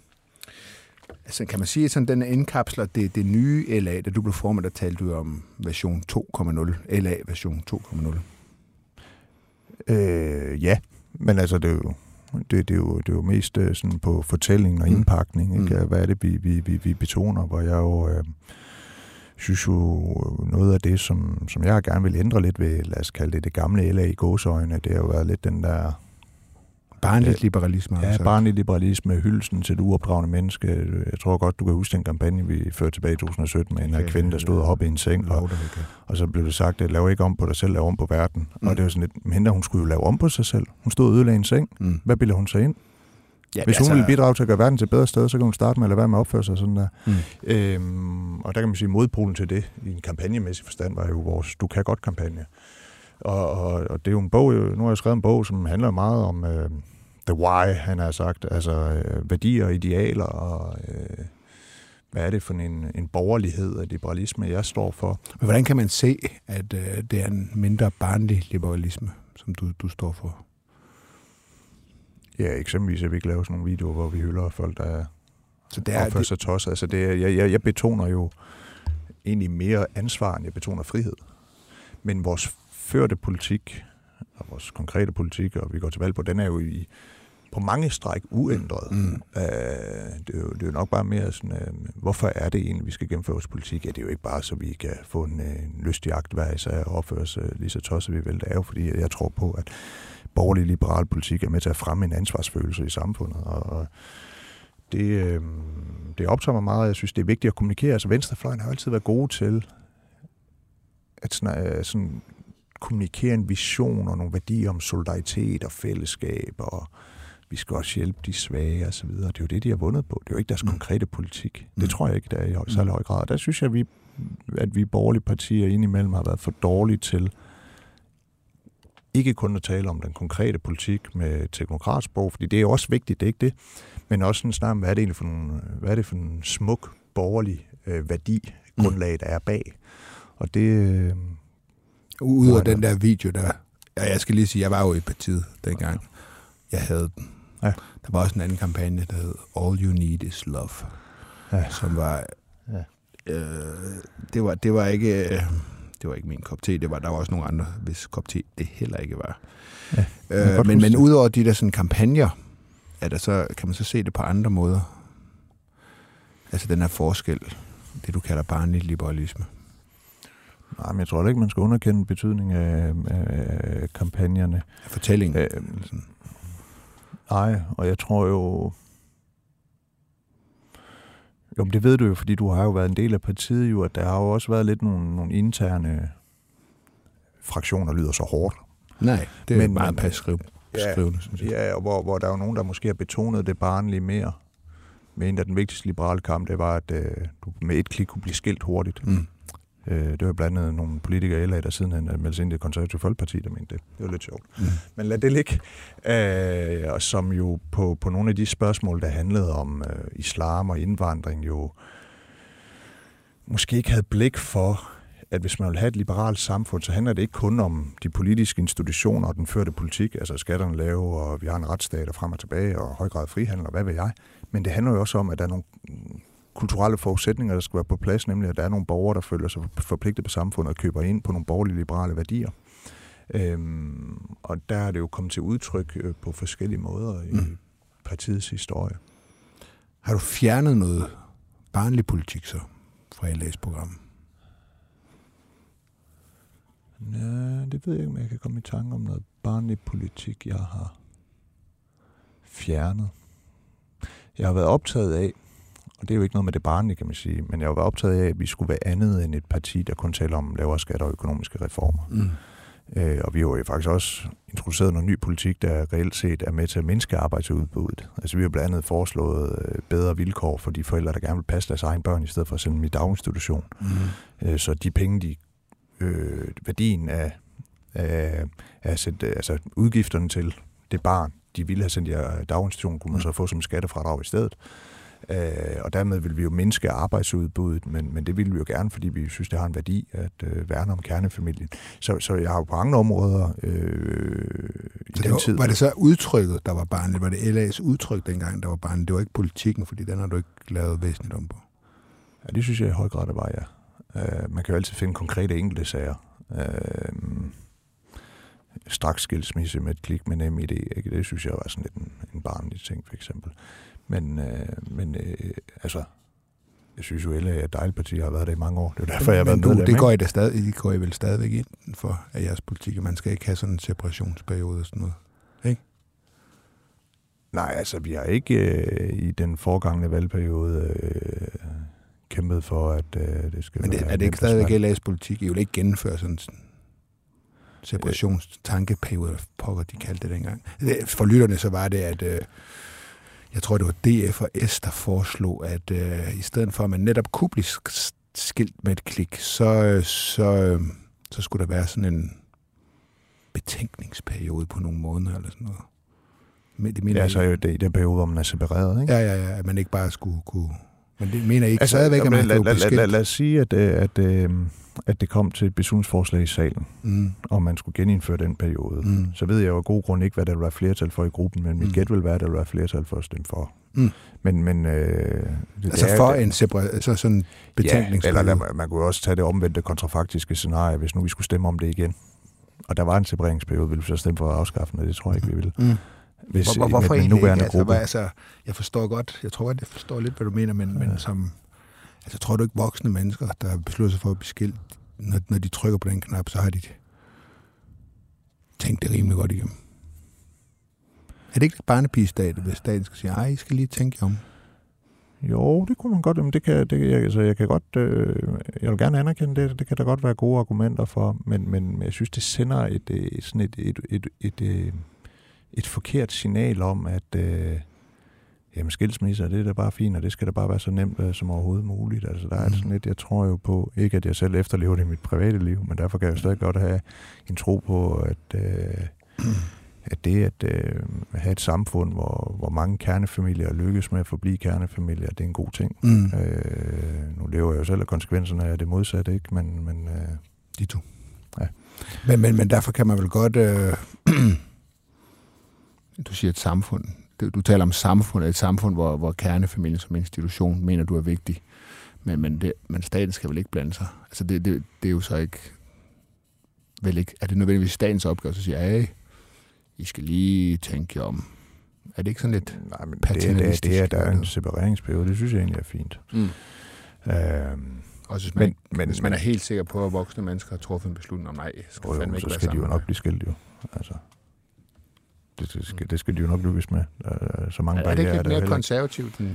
Altså kan man sige, at sådan, den indkapsler det, det nye LA, da du blev formand, der talte du om version 2.0, LA version 2.0. Øh, ja, men altså det er jo, det, det, er jo, det er jo mest øh, sådan på fortælling og mm. indpakning. Ikke? Mm. Hvad er det, vi, vi, vi, vi betoner? Hvor jeg jo øh, synes jo, noget af det, som, som jeg gerne vil ændre lidt ved, lad os kalde det det gamle LA i gåsøjne, det har jo været lidt den der Barnlig liberalisme. Ja, barnlig liberalisme, hyldelsen til det uopdragende menneske. Jeg tror godt, du kan huske den kampagne, vi førte tilbage i 2017 med en okay, kvinde, der stod og hoppede i en seng. Og, og så blev det sagt, at lav ikke om på dig selv, lav om på verden. Mm. Og det var sådan lidt, men hun skulle jo lave om på sig selv. Hun stod og ødelagde en seng. Mm. Hvad billede hun sig ind? Ja, Hvis hun altså... vil bidrage til at gøre verden til et bedre sted, så kan hun starte med at lade være med at opføre sig sådan der. Mm. Øhm, og der kan man sige, at modpolen til det i en kampagnemæssig forstand var jo vores Du kan godt kampagne. Og, og, og det er jo en bog, nu har jeg skrevet en bog, som handler meget om øh, the why, han har sagt, altså øh, værdier og idealer, og øh, hvad er det for en, en borgerlighed og liberalisme, jeg står for. Men hvordan kan man se, at øh, det er en mindre barnlig liberalisme, som du, du står for? Ja, eksempelvis at vi ikke laver sådan nogle videoer, hvor vi hylder folk, der så det er, opfører sig tosset. Altså det, jeg, jeg, jeg betoner jo egentlig mere ansvar, end jeg betoner frihed. Men vores førte politik, og vores konkrete politik, og vi går til valg på, den er jo i, på mange stræk uændret. Mm. Uh, det, er jo, det er jo nok bare mere sådan, uh, hvorfor er det egentlig, vi skal gennemføre vores politik? Ja, det er jo ikke bare, så vi kan få en, uh, en lystig hver især og opføre os uh, lige så tosset vi vil. Det er jo, fordi jeg tror på, at borgerlig liberal politik er med til at fremme en ansvarsfølelse i samfundet. Og, det, øh, det optager mig meget, jeg synes, det er vigtigt at kommunikere. Altså venstrefløjen har altid været gode til at sådan, sådan kommunikere en vision og nogle værdier om solidaritet og fællesskab og vi skal også hjælpe de svage og så videre. Det er jo det, de har vundet på. Det er jo ikke deres mm. konkrete politik. Det mm. tror jeg ikke, der er i særlig høj grad. Der synes jeg, at vi, at vi borgerlige partier indimellem har været for dårlige til ikke kun at tale om den konkrete politik med teknokratsprog, fordi det er også vigtigt, det er ikke det, men også sådan snart, hvad er det egentlig for en, hvad er det for en smuk borgerlig øh, værdi, grundlag, der er bag. Og det... Øh, Udover den der video der, ja, jeg skal lige sige, jeg var jo i partiet dengang. Jeg havde den. Ja. Der var også en anden kampagne, der hed All You Need Is Love, ja. som var... Ja. Øh, det, var det var ikke... Øh, det var ikke min kop te, det var, der var også nogle andre, hvis kop te det heller ikke var. Ja, øh, men, men udover de der sådan kampagner, er der så, kan man så se det på andre måder? Altså den her forskel, det du kalder barnlig liberalisme. Nej, men jeg tror ikke, man skal underkende betydningen af, af kampagnerne. Fortællingen. Øh, nej, og jeg tror jo... Jo, men det ved du jo, fordi du har jo været en del af partiet jo, at der har jo også været lidt nogle, nogle interne fraktioner, lyder så hårdt. Nej, det er men, meget passiv beskrivende, ja, synes jeg. Ja, og hvor, hvor der er jo nogen, der måske har betonet det barnlige mere. Men at den vigtigste liberale kamp, det var, at uh, du med et klik kunne blive skilt hurtigt. Mm. Øh, det var blandt andet nogle politikere i LA, der siden han meldte ind i det konservative folkeparti, der mente det. Det var lidt sjovt. Mm. Men lad det ligge. Øh, og som jo på, på nogle af de spørgsmål, der handlede om øh, islam og indvandring, jo måske ikke havde blik for, at hvis man vil have et liberalt samfund, så handler det ikke kun om de politiske institutioner og den førte politik, altså skatterne lave, og vi har en retsstat og frem og tilbage, og høj grad frihandel, og hvad ved jeg. Men det handler jo også om, at der er nogle kulturelle forudsætninger, der skal være på plads, nemlig at der er nogle borgere, der føler sig forpligtet på samfundet og køber ind på nogle borgerlige liberale værdier. Øhm, og der er det jo kommet til udtryk øh, på forskellige måder i mm. partiets historie. Har du fjernet noget barnlig politik så fra LA's program? Ja, det ved jeg ikke, om jeg kan komme i tanke om noget barnlig politik, jeg har fjernet. Jeg har været optaget af, og det er jo ikke noget med det barnlige, kan man sige, men jeg været optaget af, at vi skulle være andet end et parti, der kun taler om lavere skatter og økonomiske reformer. Mm. Øh, og vi har jo faktisk også introduceret noget ny politik, der reelt set er med til at mindske arbejdsudbuddet. Altså vi har blandt andet foreslået øh, bedre vilkår for de forældre, der gerne vil passe deres egen børn, i stedet for at sende dem i daginstitution. Mm. Øh, så de penge, de, øh, værdien af, af, af sætte, altså udgifterne til det barn, de ville have sendt i daginstitution, kunne man så få som skattefradrag i stedet. Øh, og dermed vil vi jo mindske arbejdsudbuddet, men, men det vil vi jo gerne, fordi vi synes, det har en værdi at øh, værne om kernefamilien. Så, så jeg har jo på andre områder øh, i så den var, tid... Var det så udtrykket, der var barnet? Var det LA's udtryk dengang, der var barnet? Det var ikke politikken, fordi den har du ikke lavet væsentligt om på. Ja, det synes jeg i høj grad, det var, ja. Øh, man kan jo altid finde konkrete enkelte sager. Øh, straks skilsmisse med et klik med NemID, ikke? det synes jeg var sådan lidt en, en barnlig ting, for eksempel. Men, øh, men øh, altså, jeg synes jo, at er et dejligt parti, har været det i mange år. Det er derfor, jeg har været medlem, det går I, da stadig, I går I vel stadigvæk ind for af jeres politik, man skal ikke have sådan en separationsperiode og sådan noget, ikke? Nej, altså, vi har ikke øh, i den forgangne valgperiode øh, kæmpet for, at øh, det skal Men det, være... er det ikke stadigvæk LA's politik? I vil ikke gennemføre sådan en separationstankeperiode, pokker de kaldte det dengang. For lytterne så var det, at... Øh, jeg tror det var DF og S, der foreslog, at øh, i stedet for at man netop kunne blive skilt med et klik, så, øh, så, øh, så skulle der være sådan en betænkningsperiode på nogle måneder eller sådan noget. Men det mener ja, så er jo det i den periode, hvor man er separeret, ikke? Ja, ja, ja, at man ikke bare skulle kunne... Men det mener I ikke altså, stadigvæk, at man lad, lad, lad, lad, os sige, at, øh, at, at, øh, at det kom til et beslutningsforslag i salen, mm. og man skulle genindføre den periode, mm. så ved jeg jo af god grund ikke, hvad der vil være flertal for i gruppen, men mit mm. gæt vil være, at der vil være flertal for at stemme for. Mm. Men, men, øh, det, altså for er, en separa- altså sådan betænkningsperiode? Ja, eller lad, man kunne også tage det omvendte kontrafaktiske scenarie, hvis nu vi skulle stemme om det igen. Og der var en separeringsperiode, ville vi så stemme for at afskaffe det, det tror jeg ikke, vi ville. Mm. Hvis, Hvor, hvorfor med, med egentlig ikke? Altså, altså, jeg forstår godt, jeg tror godt, jeg forstår lidt, hvad du mener, men, ja. men som, altså, tror du ikke voksne mennesker, der beslutter sig for at blive skilt, når, når de trykker på den knap, så har de tænkt det rimelig godt igennem. Er det ikke barnepigestat, hvis staten skal sige, ej, I skal lige tænke om? Jo, det kunne man godt. Men det kan, det, jeg, altså, jeg kan godt, øh, jeg vil gerne anerkende det. Det kan der godt være gode argumenter for, men, men jeg synes, det sender et, et, sådan et, et, et, et, et, et forkert signal om, at øh, jamen, skilsmisser, det er da bare fint, og det skal da bare være så nemt øh, som overhovedet muligt. Altså, der er mm. sådan lidt, jeg tror jo på, ikke at jeg selv efterlever det i mit private liv, men derfor kan jeg jo stadig godt have en tro på, at, øh, mm. at det at øh, have et samfund, hvor, hvor mange kernefamilier lykkes med at forblive kernefamilier, det er en god ting. Mm. Øh, nu lever jeg jo selv af konsekvenserne af det modsatte, ikke? Men, men øh, de to. Ja. Men, men, men derfor kan man vel godt... Øh, du siger et samfund du taler om samfund, et samfund, hvor, hvor kernefamilien som institution mener, du er vigtig. Men, men, det, men staten skal vel ikke blande sig. Altså det, det, det er jo så ikke, vel ikke, er det nødvendigvis statens opgave at sige, at I skal lige tænke om. Er det ikke sådan lidt Nej, men det, er, det, det er, der er en separeringsperiode. Det synes jeg egentlig er fint. Mm. Øhm, og hvis man, men, men, hvis man er helt sikker på, at voksne mennesker har truffet en beslutning om, nej, skal jo, fandme ikke så skal de jo nok blive skilt jo. Altså. Det, det, skal, det skal de jo nok lykkes med. Så mange er det ikke lidt mere konservativt end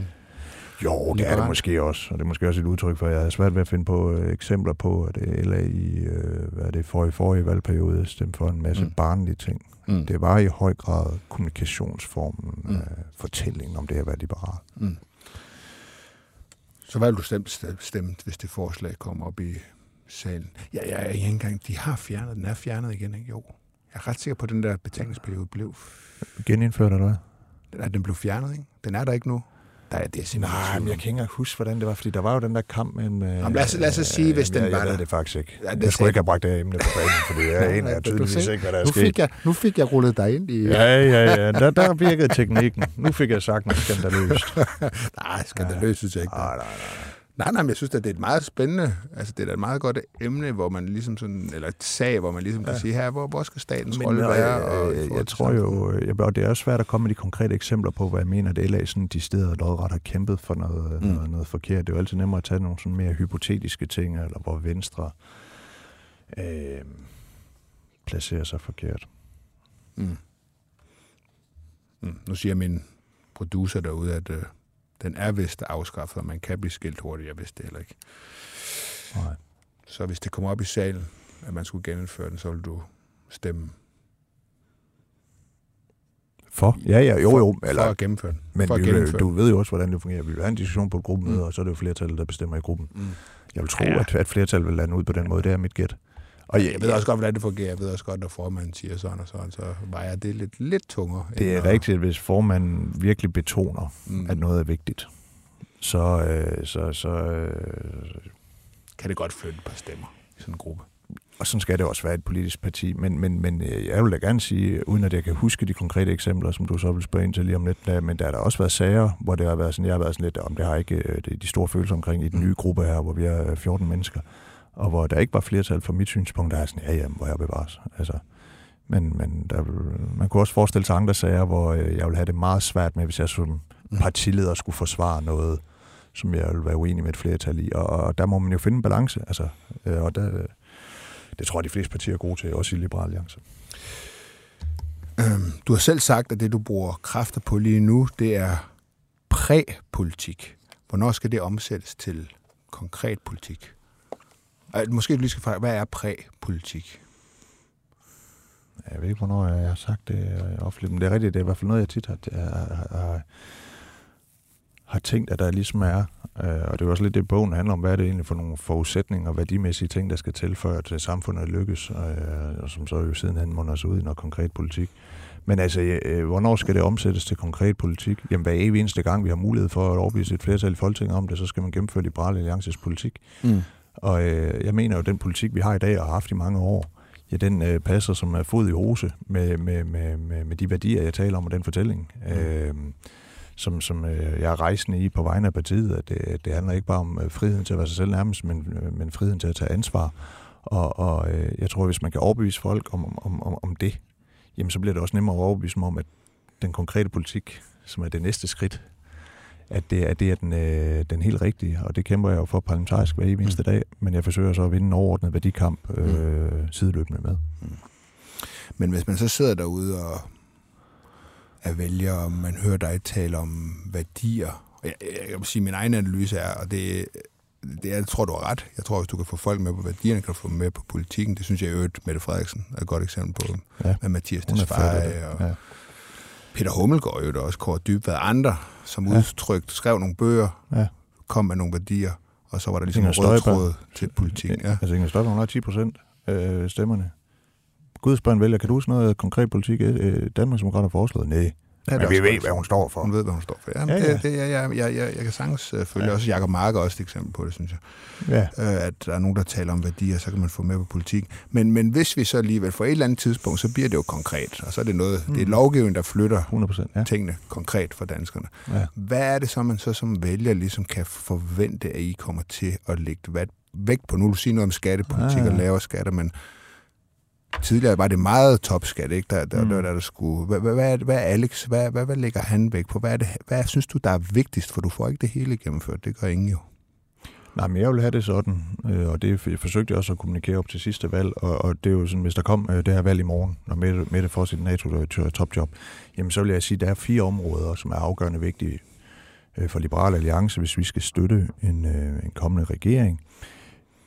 jo, det er det måske også, og det er måske også et udtryk for, at jeg har svært ved at finde på øh, eksempler på, at LA i, øh, hvad er det, for i forrige valgperiode stemte for en masse mm. barnlige ting. Mm. Det var i høj grad kommunikationsformen, mm. øh, fortællingen om det at være liberal. Mm. Så hvad vil du stemt, stemt, hvis det forslag kommer op i salen? Ja, ja, ja, ikke engang, de har fjernet, den er fjernet igen, ikke? Jo. Jeg er ret sikker på, at den der betænkningsperiode blev... Genindført, eller hvad? Den, den blev fjernet, ikke? Den er der ikke nu. der er det Nej, men jeg kan ikke huske, hvordan det var, fordi der var jo den der kamp mellem... Jamen, lad os, lad os sige, hvis den jeg, var jeg der. det faktisk ikke. Ja, det jeg skulle ikke have bragt det emne på banen, fordi jeg aner jeg tydeligvis ikke, hvad der er nu fik, jeg, nu fik jeg rullet dig ind i... Ja, ja, ja. Der, der virkede teknikken. Nu fik jeg sagt noget skandaløst. Nej, skandaløst synes jeg ikke. Nej, Nej, nej, nej. nej, men jeg synes, at det er et meget spændende, altså det er et meget godt emne, hvor man ligesom sådan, eller et sag, hvor man ligesom kan sige, her, hvor, hvor skal statens rolle øh, være? øh, og jeg, jeg til tror jo, samfundet? jeg, og det er også svært at komme med de konkrete eksempler på, hvad jeg mener, at LA sådan de steder lodret har kæmpet for noget, mm. noget, noget forkert. Det er jo altid nemmere at tage nogle sådan mere hypotetiske ting, eller hvor Venstre øh, placerer sig forkert. Mm. Mm. Nu siger min producer derude, at øh, den er vist afskaffet, og man kan blive skilt hurtigt. Jeg vidste det heller ikke. Nej. Så hvis det kommer op i salen, at man skulle genindføre den, så vil du stemme For? Ja, ja, jo, jo. Eller, for at gennemføre den. men for at genindføre du ved jo også, hvordan det fungerer. Vi vil have en diskussion på et gruppemøde, Mm. og så er det jo flertallet, der bestemmer i gruppen. Mm. Jeg vil tro, Ja. ja. at, at flertallet vil lande ud på den måde. Det er mit gæt. Og Jeg ved også godt, hvordan det fungerer. Jeg ved også godt, når formanden siger sådan og sådan, så vejer det lidt, lidt tungere. det er når- rigtigt, hvis formanden virkelig betoner, Mm. at noget er vigtigt, så, øh, så, så øh, Kan det godt flytte et par stemmer i sådan en gruppe. og sådan skal det også være et politisk parti, men, men, men øh, jeg vil da gerne sige, uden at jeg kan huske de konkrete eksempler, som du så vil spørge ind til lige om lidt, der, men der har der også været sager, hvor det har været sådan, jeg har været sådan lidt, om det har ikke øh, det, de store følelser omkring i den Mm. nye gruppe her, hvor vi er øh, 14 mennesker, og hvor der ikke var flertal for mit synspunkt, der er sådan, ja, ja, hvor jeg bevares. Altså, men, men der, man kunne også forestille sig andre sager, hvor øh, jeg vil have det meget svært med, hvis jeg som Mm. partileder skulle forsvare noget, som jeg vil være uenig med et flertal i. Og, og der må man jo finde en balance. Altså, øh, og der, det tror jeg, de fleste partier er gode til, også i Liberal Alliance. Øhm, Du har selv sagt, at det, du bruger kræfter på lige nu, det er præpolitik. Hvornår skal det omsættes til konkret politik? Måske du lige skal frage, hvad er præpolitik? Jeg ved ikke, hvornår jeg har sagt det øh, offentligt, men det er rigtigt. Det er i hvert fald noget, jeg tit har, har, har, har tænkt, at der ligesom er. Øh, Og det er jo også lidt det, bogen handler om. Hvad er det egentlig for nogle forudsætninger og værdimæssige ting, der skal til, for at øh, samfundet lykkes, øh, og som så jo sidenhen munder sig ud i noget konkret politik. Men altså, øh, hvornår skal det omsættes til konkret politik? Jamen, hver evig eneste gang, vi har mulighed for at overbevise et flertal i Folketinget om det, så skal man gennemføre Liberale Alliances politik. Mm. Og øh, jeg mener jo, at den politik, vi har i dag og har haft i mange år, ja, den øh, passer som er fod i hose med, med, med, med, med de værdier, jeg taler om, og den fortælling, mm. øh, som, som øh, jeg er rejsende i på vegne af partiet. At det, det handler ikke bare om øh, friheden til at være sig selv nærmest, men, øh, men friheden til at tage ansvar. Og, og øh, jeg tror, hvis man kan overbevise folk om, om, om, om det, jamen så bliver det også nemmere at overbevise dem om, at den konkrete politik, som er det næste skridt, at det, at det er den, øh, den helt rigtige, og det kæmper jeg jo for parlamentarisk hver eneste dag, men jeg forsøger så at vinde en overordnet værdikamp øh, sideløbende med. Men hvis man så sidder derude og er vælger, og man hører dig tale om værdier, og jeg, jeg kan sige, at min egen analyse er, og det, det jeg tror, du har ret. Jeg tror, hvis du kan få folk med på værdierne, kan du få dem med på politikken. Det synes jeg i øvrigt, Mette Frederiksen er et godt eksempel på. Ja. Med Mathias det. og Ja. Peter Hummelgaard jo også, Kåre Dybvad, andre, som Ja. udtrykt, skrev nogle bøger, Ja. kom med nogle værdier, og så var der ligesom en Inger rød Støjberg. tråd til politikken. Ja. Altså Inger Støjberg, hun har 10 procent øh, stemmerne. Gudsbørn vælger, kan du huske noget konkret politik, øh, Danmarksdemokraterne har foreslået? Nej. Ja, det Men vi også ved, godt. hvad hun står for. Hun ved, hvad hun står for. Ja, Ja, ja, ja. Det, det, jeg, jeg, jeg, jeg, jeg kan sagtens uh, følge. Ja. Ja. Også Jacob Mark er også et eksempel på det, synes jeg. Ja. Uh, at der er nogen, der taler om værdier, så kan man få med på politik. Men, men hvis vi så alligevel for et eller andet tidspunkt, så bliver det jo konkret. Og så er det noget, mm. det er Mm. lovgivning, der flytter 100 procent, ja. tingene konkret for danskerne. ja. Hvad er det så, man så som vælger ligesom kan forvente, at I kommer til at lægge vægt- vægt på? Nu vil du sige noget om skattepolitik Ah. og lavere skatter, men tidligere var det meget topskat, ikke? Der, der, Mm. der, der, der skulle... Hvad, hvad, hvad, hvad Alex? Hvad, hvad, hvad lægger han vægt på? Hvad, er det, hvad synes du, der er vigtigst? For du får ikke det hele gennemført. Det gør ingen jo. Nej, men jeg vil have det sådan, øh, og det jeg forsøgte jeg også at kommunikere op til sidste valg, og, og det er jo sådan, hvis der kom øh, det her valg i morgen, når Mette, Mette får sit NATO-topjob, jamen så vil jeg sige, at der er fire områder, som er afgørende vigtige øh, for Liberal Alliance, hvis vi skal støtte en, en kommende regering.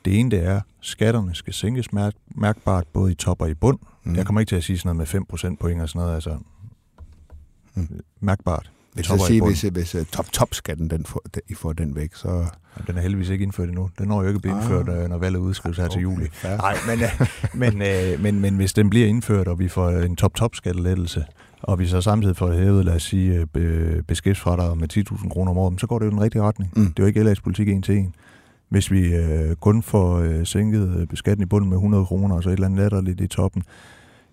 Det ene, det er, skatterne skal sænkes mærk- mærkbart, både i top og i bund. Mm. Jeg kommer ikke til at sige sådan noget med 5% point og sådan noget, altså Mm. mærkbart. Hvis, top jeg og i sige, hvis, hvis uh, top-top-skatten, den får, den, I får den væk, så... Og Den er heldigvis ikke indført endnu. Den når jo ikke at blive Ah. indført, øh, når valget udskrives her til juli. fair. Nej, men, øh, men, men, men hvis den bliver indført, og vi får en top-top-skattelettelse, og vi så samtidig får hævet, lad os sige, beskæftsfradraget med 10.000 kroner om året, så går det jo den rigtige retning. Mm. Det er jo ikke LA's politik en til en. Hvis vi øh, kun får øh, sænket øh, beskatten i bunden med 100 kroner, og så et eller andet latterligt i toppen,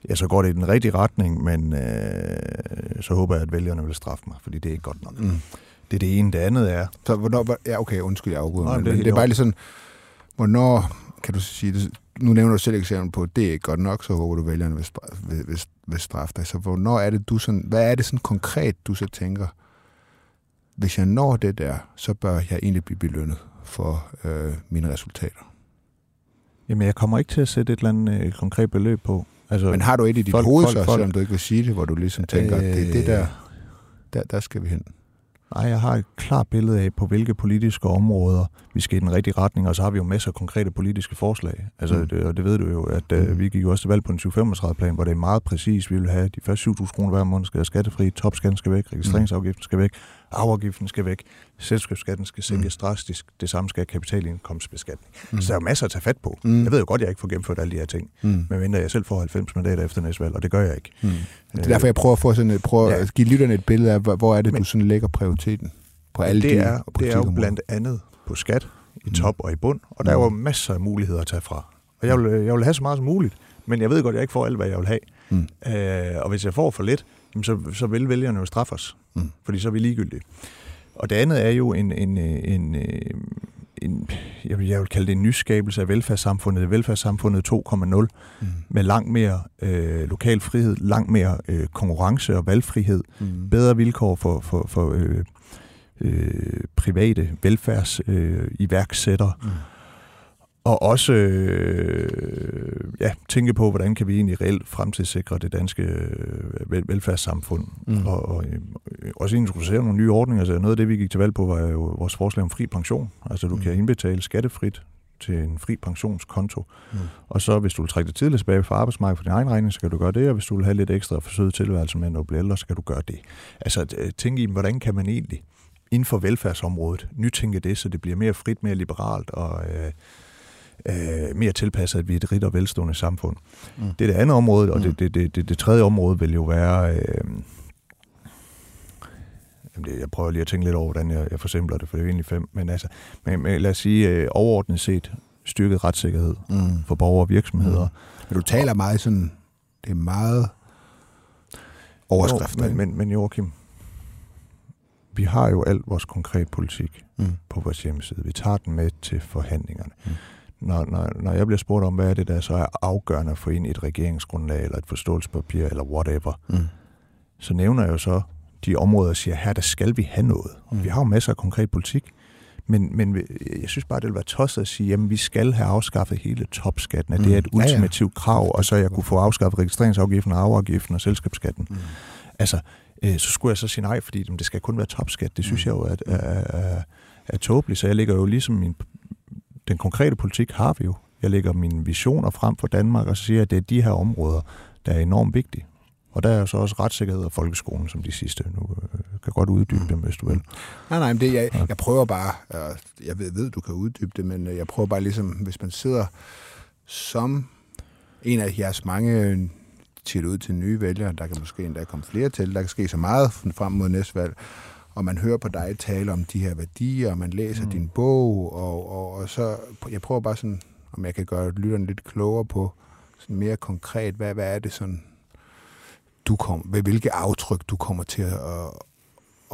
ja, så går det i den rigtige retning, men øh, så håber jeg, at vælgerne vil straffe mig, fordi det er ikke godt nok. Mm. Det er det ene. Det andet er... Så hvornår... Ja, okay, undskyld, jeg afbryder. Men, det, det er bare lige sådan... Hvornår kan du sige det? Nu nævner du selv eksempel på, at det er ikke godt nok, så håber du vælgerne vil, vil, vil, vil straffe dig. Så hvornår er det, du sådan... Hvad er det sådan konkret, du så tænker, hvis jeg når det der, så bør jeg egentlig blive belønnet for øh, mine resultater? Jamen, jeg kommer ikke til at sætte et eller andet øh, konkret beløb på. Altså, Men har du et i dit folk, hoved, folk, så, folk, selvom du ikke vil sige det, hvor du ligesom tænker, øh, det er det der, der, der skal vi hen? Nej, jeg har et klart billede af, på hvilke politiske områder vi skal i den rigtige retning, og så har vi jo masser af konkrete politiske forslag. Altså, mm. det, og det ved du jo, at uh, vi gik jo også til valg på en 2035-plan, hvor det er meget præcis. Vi vil have de første 7.000 kroner hver måned skal være skattefri, topskatten skal væk, registreringsafgiften skal væk, arveafgiften skal væk, selskabsskatten skal sænkes mm. drastisk, det samme skal kapitalindkomstbeskatning. Mm. Så der er jo masser at tage fat på. Mm. Jeg ved jo godt, at jeg ikke får gennemført alle de her ting, mm. men jeg selv får 90 mandater efter næste valg, og det gør jeg ikke. Mm. Det er derfor, jeg prøver at, få sådan et, prøver ja. at give lytterne et billede af, hvor er det, men, du sådan lægger prioriteten på alle det de er, det er jo blandt andet på skat, i mm. top og i bund, og der er jo mm. masser af muligheder at tage fra. Og jeg vil, jeg vil have så meget som muligt, men jeg ved godt, at jeg ikke får alt, hvad jeg vil have. Mm. Øh, og hvis jeg får for lidt, så, så vil vælgerne jo straffe os, mm. fordi så er vi ligegyldige. Og det andet er jo en, en, en, en jeg, vil, jeg vil kalde det en nyskabelse af velfærdssamfundet, velfærdssamfundet 2.0, mm. med langt mere øh, lokal frihed, langt mere øh, konkurrence og valgfrihed, mm. bedre vilkår for, for, for øh, øh, private velfærdsiværksættere. Øh, mm. Og også øh, ja, tænke på, hvordan kan vi egentlig reelt fremtidssikre det danske øh, velfærdssamfund. Mm. Og, og øh, også introducere nogle nye ordninger. Altså noget af det, vi gik til valg på, var jo vores forslag om fri pension. Altså du mm. kan indbetale skattefrit til en fri pensionskonto. Mm. Og så hvis du vil trække det tidligt tilbage fra arbejdsmarkedet for din egen regning, så kan du gøre det, og hvis du vil have lidt ekstra forsøget tilværelse med, når du bliver ældre, så kan du gøre det. Altså tænk i, hvordan kan man egentlig inden for velfærdsområdet nytænke det, så det bliver mere frit, mere liberalt og øh, øh, mere tilpasset, at vi er et rigt og velstående samfund. Mm. Det er det andet område, og mm. det, det, det, det, det tredje område vil jo være... Øh, Jamen det, jeg prøver lige at tænke lidt over, hvordan jeg, jeg forsimpler det, for det er jo egentlig fem. Men, altså, men, men lad os sige, øh, overordnet set styrket retssikkerhed mm. for borgere og virksomheder. Mm. Men du taler meget sådan, det er meget overskrifter. Jo, men, men, men Joachim, vi har jo alt vores konkret politik mm. på vores hjemmeside. Vi tager den med til forhandlingerne. Mm. Når, når, når jeg bliver spurgt om, hvad er det, der så er afgørende for ind i et regeringsgrundlag, eller et forståelsespapir, eller whatever, mm. så nævner jeg jo så de områder, og siger, her der skal vi have noget. Mm. Vi har jo masser af konkret politik, men, men jeg synes bare, det vil være tosset at sige, at vi skal have afskaffet hele topskatten, at mm. det er et ultimativt ja, ja. krav, og så jeg kunne få afskaffet registreringsafgiften, arveafgiften og selskabsskatten. Mm. Altså, øh, så skulle jeg så sige nej, fordi det skal kun være topskat. Det synes mm. jeg jo er, er, er, er tåbeligt, så jeg ligger jo ligesom min, den konkrete politik har vi jo. Jeg lægger mine visioner frem for Danmark, og så siger jeg, at det er de her områder, der er enormt vigtige. Og der er så også retssikkerhed og folkeskolen som de sidste. Nu øh, kan godt uddybe dem, hvis du vil. Nej, nej, men det, jeg, jeg prøver bare, øh, jeg ved, ved, du kan uddybe det, men øh, jeg prøver bare ligesom, hvis man sidder som en af jeres mange til ud til nye vælgere, der kan måske endda komme flere til, der kan ske så meget frem mod næste valg, og man hører på dig tale om de her værdier, og man læser mm. din bog, og, og, og så, jeg prøver bare sådan, om jeg kan gøre lytterne lidt klogere på, sådan mere konkret, hvad, hvad er det sådan, du kom, hvilke aftryk du kommer til at, at,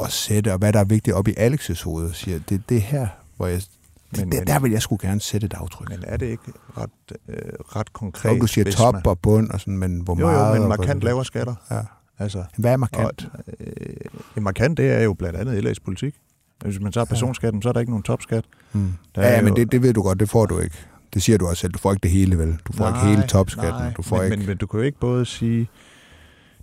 at sætte, og hvad der er vigtigt op i Alex's hoved, siger, det er det her, hvor jeg men, der, der vil jeg sgu gerne sætte et aftryk. Men er det ikke ret, øh, ret konkret? Og du siger top man... og bund, og sådan, men hvor jo, meget... Jo, men markant lavere skatter. Ja. Altså, Hvad er markant? Og, øh, markant, det er jo blandt andet LA's politik. Hvis man tager personskatten, så er der ikke nogen topskat. Mm. ja, ja, men det, det ved du godt, det får du ikke. Det siger du også selv. Du får ikke det hele, vel? Du får nej, ikke hele topskatten. Nej, du får men, ikke... men, men du kan jo ikke både sige,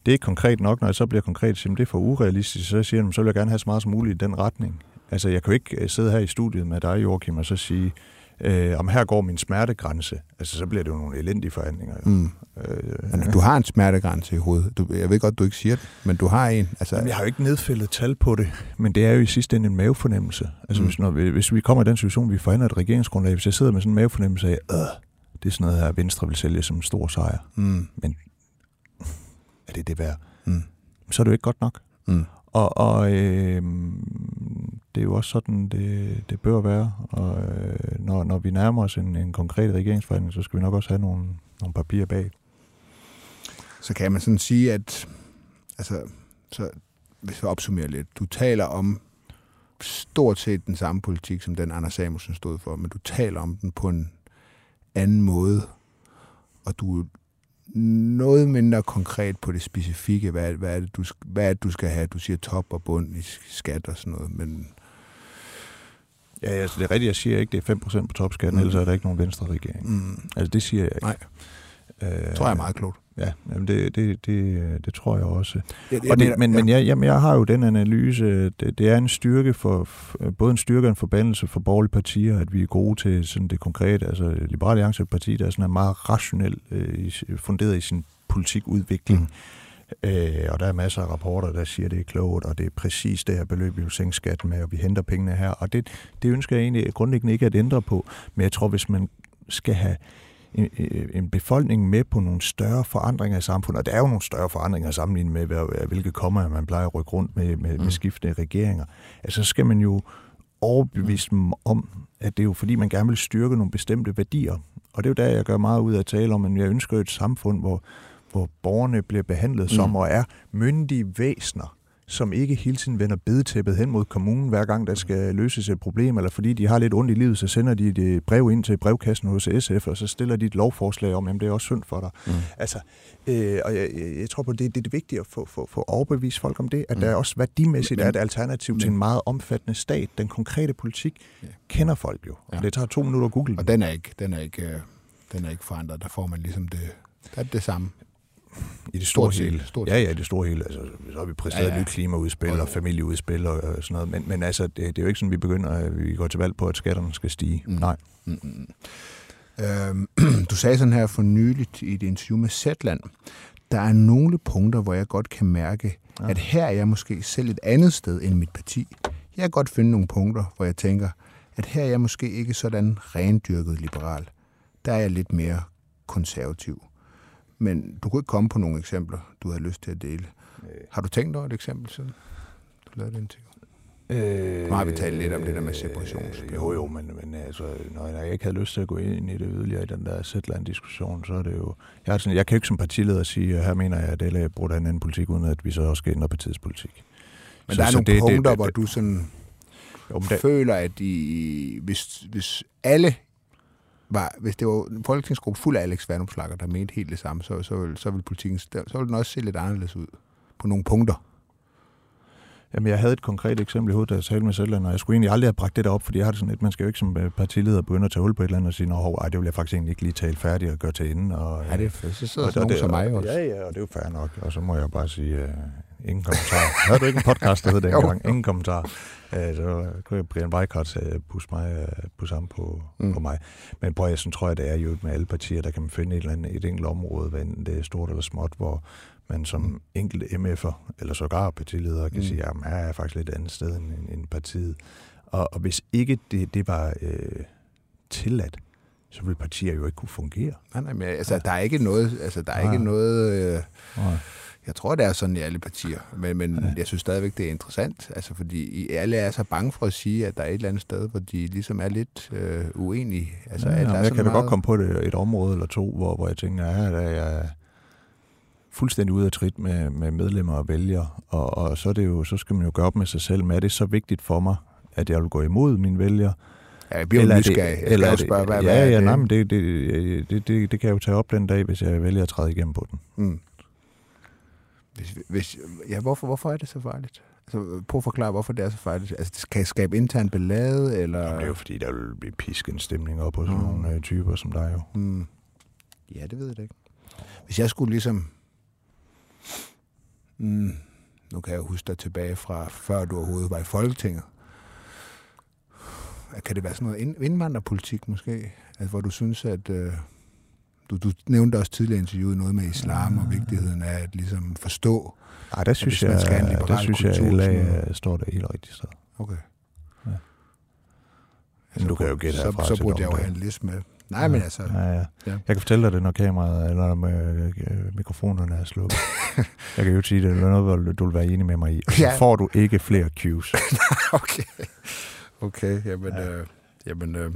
det er ikke konkret nok, når jeg så bliver konkret, så det er for urealistisk, så siger jeg, så vil jeg gerne have så meget som muligt i den retning. Altså, jeg kan jo ikke øh, sidde her i studiet med dig, Joachim, og så sige, øh, om her går min smertegrænse. Altså, så bliver det jo nogle elendige forhandlinger. Mm. Øh, men du har en smertegrænse i hovedet. Du, jeg ved godt, du ikke siger det, men du har en. Altså, Jamen, jeg har jo ikke nedfældet tal på det, men det er jo i sidste ende en mavefornemmelse. Altså, mm. hvis, når, hvis vi kommer i den situation, vi forhandler et regeringsgrundlag, hvis jeg sidder med sådan en mavefornemmelse af, øh, det er sådan noget her, Venstre vil sælge som en stor sejr. Mm. Men er det det værd? Mm. så er det jo ikke godt nok. Mm. Og, og øh, det er jo også sådan, det, det bør være. Og øh, når, når vi nærmer os en, en konkret regeringsforhandling, så skal vi nok også have nogle, nogle papirer bag. Så kan man sådan sige, at altså, så, hvis vi opsummerer lidt, du taler om stort set den samme politik, som den Anders Samuelsen stod for, men du taler om den på en anden måde, og du noget mindre konkret på det specifikke, hvad, hvad, er det, du, hvad er det, du skal have? Du siger top og bund i skat og sådan noget, men... Ja, altså det er rigtigt, jeg siger ikke, det er 5% på topskatten, mm. ellers er der ikke nogen venstre regering. Mm, Altså det siger jeg ikke. nej, Øh, tror jeg er meget klogt. Ja, jamen det, det, det, det tror jeg også. Ja, Og det, men, men jeg, jamen, jeg har jo den analyse, det, det er en styrke for, både en styrke og en forbandelse for borgerlige partier, at vi er gode til sådan det konkrete. Altså Liberale Alliance er et parti, der er sådan er meget rationelt øh, funderet i sin politikudvikling. Mm. Øh, og der er masser af rapporter, der siger, at det er klogt, og det er præcis det her beløb, vi vil sænke skatten med, og vi henter pengene her. Og det, det ønsker jeg egentlig grundlæggende ikke at ændre på. Men jeg tror, hvis man skal have en, en befolkning med på nogle større forandringer i samfundet, og der er jo nogle større forandringer sammenlignet med, hvad- hvilke kommer man plejer at rykke rundt med, med, med Mm. skiftende regeringer, altså så skal man jo overbevise dem om, at det er jo fordi, man gerne vil styrke nogle bestemte værdier. Og det er jo der, jeg gør meget ud af at tale om, at jeg ønsker et samfund, hvor, hvor borgerne bliver behandlet som Mm. og er myndige væsener, som ikke hele tiden vender bedetæppet hen mod kommunen, hver gang der skal løses et problem, eller fordi de har lidt ondt i livet, så sender de et brev ind til brevkassen hos SF, og så stiller de et lovforslag om, at det er også synd for dig. Mm. Altså, øh, og jeg, jeg, tror på, det, det er det vigtige at få, få, få overbevist folk om det, at Mm. der også værdimæssigt Men- er et alternativ til men- en meget omfattende stat. Den konkrete politik Ja. kender folk jo, Ja. og det tager to minutter at google Og den. er ikke, den er ikke, øh, den er ikke forandret. Der får man ligesom det, der er det samme. I det store hele. stort ja, ja, i det store hele. Altså, så har vi præsteret Ja, ja, nyt klimaudspil og familieudspil og sådan noget, men, men altså, det, det er jo ikke sådan, vi begynder, at vi går til valg på, at skatterne skal stige. Mm. Mm. Nej. Mm, mm. Øhm, du sagde sådan her for nyligt i et interview med Zetland, der er nogle punkter, hvor jeg godt kan mærke. Ja. at her er jeg måske selv et andet sted end mit parti. Jeg kan godt finde nogle punkter, hvor jeg tænker, at her er jeg måske ikke sådan rendyrket liberal. Der er jeg lidt mere konservativ. Men du kunne ikke komme på nogle eksempler, du havde lyst til at dele. Har du tænkt over et eksempel siden du lavede det interview? Øh, Nu har vi talt lidt om det der med separationsspil. Jo, jo, men, men altså, når jeg ikke havde lyst til at gå ind i det yderligere i den der Zetland-diskussion, så er det jo... Jeg, er sådan, jeg kan ikke som partileder sige, at her mener jeg, at LA bruger en anden politik, uden at vi så også skal ændre partiets politik. Men Så- der er så nogle det- punkter, det- hvor det- du sådan Jo, men der... føler, at de, hvis, hvis alle var, hvis det var en folketingsgruppe fuld af Alex Vandomslager, der mente helt det samme, så, så, vil, så, vil politikken, så vil den også se lidt anderledes ud på nogle punkter. Jamen, jeg havde et konkret eksempel i hovedet, da jeg talte med Zetland, og jeg skulle egentlig aldrig have bragt det op, fordi jeg har det sådan lidt, man skal jo ikke som øh, partileder begynde at tage hul på et eller andet og sige, nå, ej, det vil jeg faktisk egentlig ikke lige tale færdigt og gøre til ende. Og, Ja, det er så sidder og, sådan nogen det, som mig også. Ja, ja, og det er jo fair nok. Og så må jeg bare sige, uh, ingen kommentar. Havde du ikke en podcast, der hed det engang? Ingen kommentar. Uh, så kunne Brian Weikart uh, pusse mig uh, pusse ham på, Mm. på mig. Men prøv, jeg sådan tror jeg, det er jo med alle partier, der kan man finde et eller andet, et enkelt område, hvad enten det er stort eller småt, hvor man som Mm. enkelt MF'er, eller sågar partileder, kan Mm. sige, at her er jeg faktisk lidt andet sted end, end partiet. Og, og hvis ikke det, det var øh, tilladt, så ville partier jo ikke kunne fungere. Nej, nej, men altså, der er ikke noget, altså, der er Nej. ikke noget, øh, Nej. Jeg tror, det er sådan i alle partier, men, men Ja. jeg synes stadigvæk, det er interessant, altså, fordi I alle er så bange for at sige, at der er et eller andet sted, hvor de ligesom er lidt øh, uenige. Altså, ja, er jeg kan da meget- godt komme på det, et område eller to, hvor, hvor jeg tænker, ja, der er jeg fuldstændig ude af trit med, med medlemmer og vælgere, og, og så, er det jo, så skal man jo gøre op med sig selv, men er det så vigtigt for mig, at jeg vil gå imod mine vælgere? Ja, jeg bliver jo er det-. Jeg eller er det- spørge, hvad, ja, hvad ja, det? nej, men det, det, det, det, det kan jeg jo tage op den dag, hvis jeg vælger at træde igennem på den. Mm. Hvis, hvis, ja, hvorfor, hvorfor er det så farligt? Altså, prøv at forklare, hvorfor det er så farligt. Altså, det skal skabe intern ballade, eller... Jamen, det er jo fordi, der vil blive pisket en stemning op hos Mm. nogle øh, typer som dig jo. Mm. Ja, det ved jeg da ikke. Hvis jeg skulle ligesom... Mm, nu kan jeg huske dig tilbage fra før du overhovedet var i Folketinget. Kan det være sådan noget ind- indvandrerpolitik måske? Altså, hvor du synes, at... Øh, du, du nævnte også tidligere i interviewet noget med islam og vigtigheden af at ligesom forstå. Ej, der synes hvis man jeg, skal have en liberal der synes jeg, kultur, LA sådan noget. øh, står der helt rigtigt sted. Okay. Ja. Ja, du kan jo gætte så, herfra så til burde jeg jo have en liste med Nej, men altså... Ja, ja. Ja. Jeg kan fortælle dig det, når kameraet eller med, øh, mikrofonerne er slukket. jeg kan jo sige, det er noget, du vil være enig med mig i. Og så Ja. får du ikke flere cues. okay. Okay, jamen... Ja. Øh, jamen øh,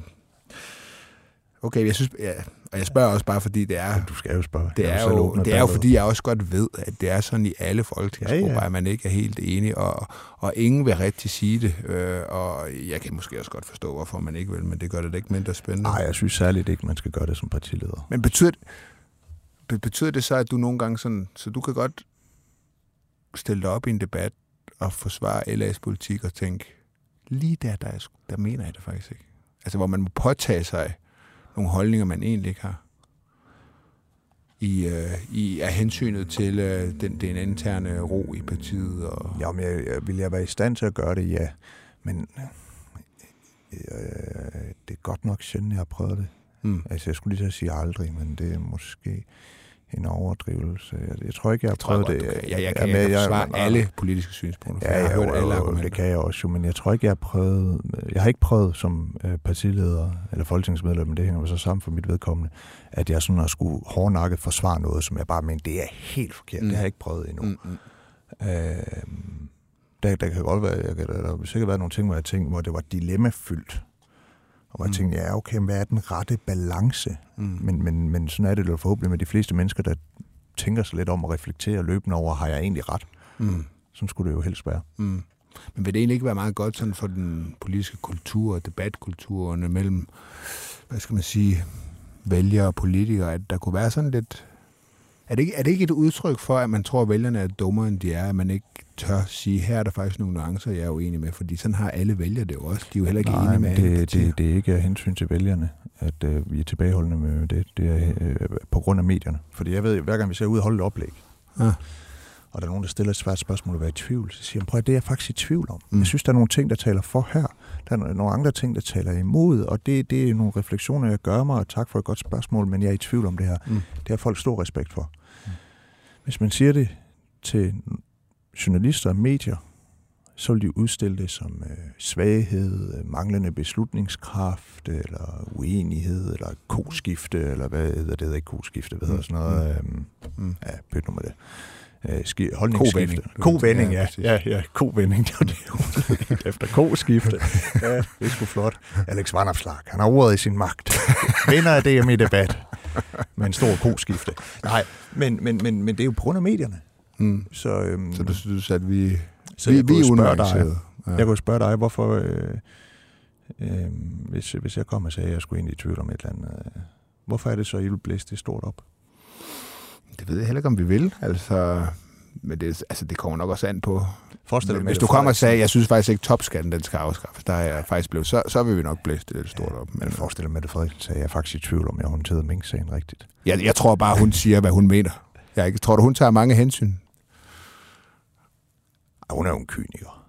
okay, jeg synes... Ja, og jeg spørger også bare, fordi det er... Du skal jo spørge. Det er, jo, det er jo fordi, jeg også godt ved, at det er sådan i alle folketingsgrupper, Ja, ja, at man ikke er helt enig, og, og ingen vil rigtig sige det. Øh, og jeg kan måske også godt forstå, hvorfor man ikke vil, men det gør det da ikke mindre spændende. Nej, jeg synes særligt ikke, man skal gøre det som partileder. Men betyder, be- betyder det så, at du nogle gange sådan, så du kan godt stille dig op i en debat og forsvare LA's politik og tænke, lige der, der, er, der mener jeg det faktisk ikke. Altså, hvor man må påtage sig nogle holdninger, man egentlig ikke har. I, øh, i af hensynet til øh, den, den interne ro i partiet. Og, Ja, men jeg, jeg, vil jeg være i stand til at gøre det? Ja. Men øh, det er godt nok sjældent, jeg har prøvet det. mm. Altså, jeg skulle lige at sige aldrig, men det er måske en overdrivelse. Jeg, jeg tror ikke, jeg har Jeg jeg prøvet det. Jeg, jeg, kan, jeg, kan jeg- forsvare alle politiske synspunkter, Ja, jeg har ja, hørt alle argumenter. det kan jeg også men jeg tror ikke, jeg har prøvet, jeg har ikke prøvet som øh, partileder eller folketingsmedlem, men det hænger jo så sammen for mit vedkommende, at jeg sådan har skulle hårdnakket forsvare noget, som jeg bare mener, det er helt forkert. Mm. Det har jeg ikke prøvet endnu. Mm, mm. Øh, der, der kan godt være, jeg kan, der har sikkert været nogle ting, hvor jeg tænkte, hvor det var dilemmafyldt. Og jeg Mm. tænkte, ja, okay, hvad er den rette balance? Mm. Men, men, men sådan er det jo forhåbentlig med de fleste mennesker, der tænker sig lidt om at reflektere løbende over, har jeg egentlig ret? Mm. Sådan skulle det jo helst være. Mm. Men vil det egentlig ikke være meget godt sådan for den politiske kultur og debatkulturen mellem, hvad skal man sige, vælgere og politikere, at der kunne være sådan lidt... Er det, ikke, er det ikke et udtryk for, at man tror, at vælgerne er dummere, end de er, at man ikke tør sige, her er der faktisk nogle nuancer, jeg er uenig med, fordi sådan har alle vælgere det jo også. De er jo heller ikke Nej, enige med det, partier. det, det er ikke af hensyn til vælgerne, at øh, vi er tilbageholdende med det. Det er øh, på grund af medierne. Fordi jeg ved, hver gang vi ser ud og holde et oplæg, Ja. og der er nogen, der stiller et svært spørgsmål og være i tvivl, så siger jeg, prøv at det er jeg faktisk i tvivl om. Mm. Jeg synes, der er nogle ting, der taler for her. Der er nogle andre ting, der taler imod, og det, det er nogle refleksioner, jeg gør mig, og tak for et godt spørgsmål, men jeg er i tvivl om det her. Mm. Det har folk stor respekt for. Hvis man siger det til journalister og medier, så vil de udstille det som øh, svaghed, øh, manglende beslutningskraft, eller uenighed, eller koskifte, eller hvad hedder det? Hedder ikke koskifte, hvad hedder sådan noget? Øhm, Mm. ja, pyt nu med det. Øh, ski, holdningsskifte. Kovending. Ja, ja. Ja, kovending, det var det efter koskifte. Ja, det er sgu flot. Alex Vanopslag, han har ordet i sin magt. Vinder af DM i debat. Med en stor koskifte. Nej, men, men, men, men det er jo på grund af medierne. Mm. Så, øhm, Så du synes, at vi, så vi, jeg vi er unuancerede? Ja. jeg kunne spørge dig, hvorfor, øh, øh, hvis, hvis jeg kom og sagde, at jeg skulle ind i tvivl om et eller andet, øh, hvorfor er det så, at I vil blæse det stort op? Det ved jeg heller ikke, om vi vil. Altså, men det, altså, det kommer nok også an på. Forestil dig, hvis du kommer og sagde, jeg synes faktisk ikke, topskatten den skal afskaffes, der er jeg faktisk blevet, så, så vil vi nok blæse det lidt stort op. Men Men forestil dig, Mette Frederiksen sagde, jeg er faktisk i tvivl om, jeg håndterede Mink-sagen rigtigt. jeg, jeg tror bare, hun siger, hvad hun mener. Jeg ikke, tror du, hun tager mange hensyn? Ej, hun er jo en kyniker.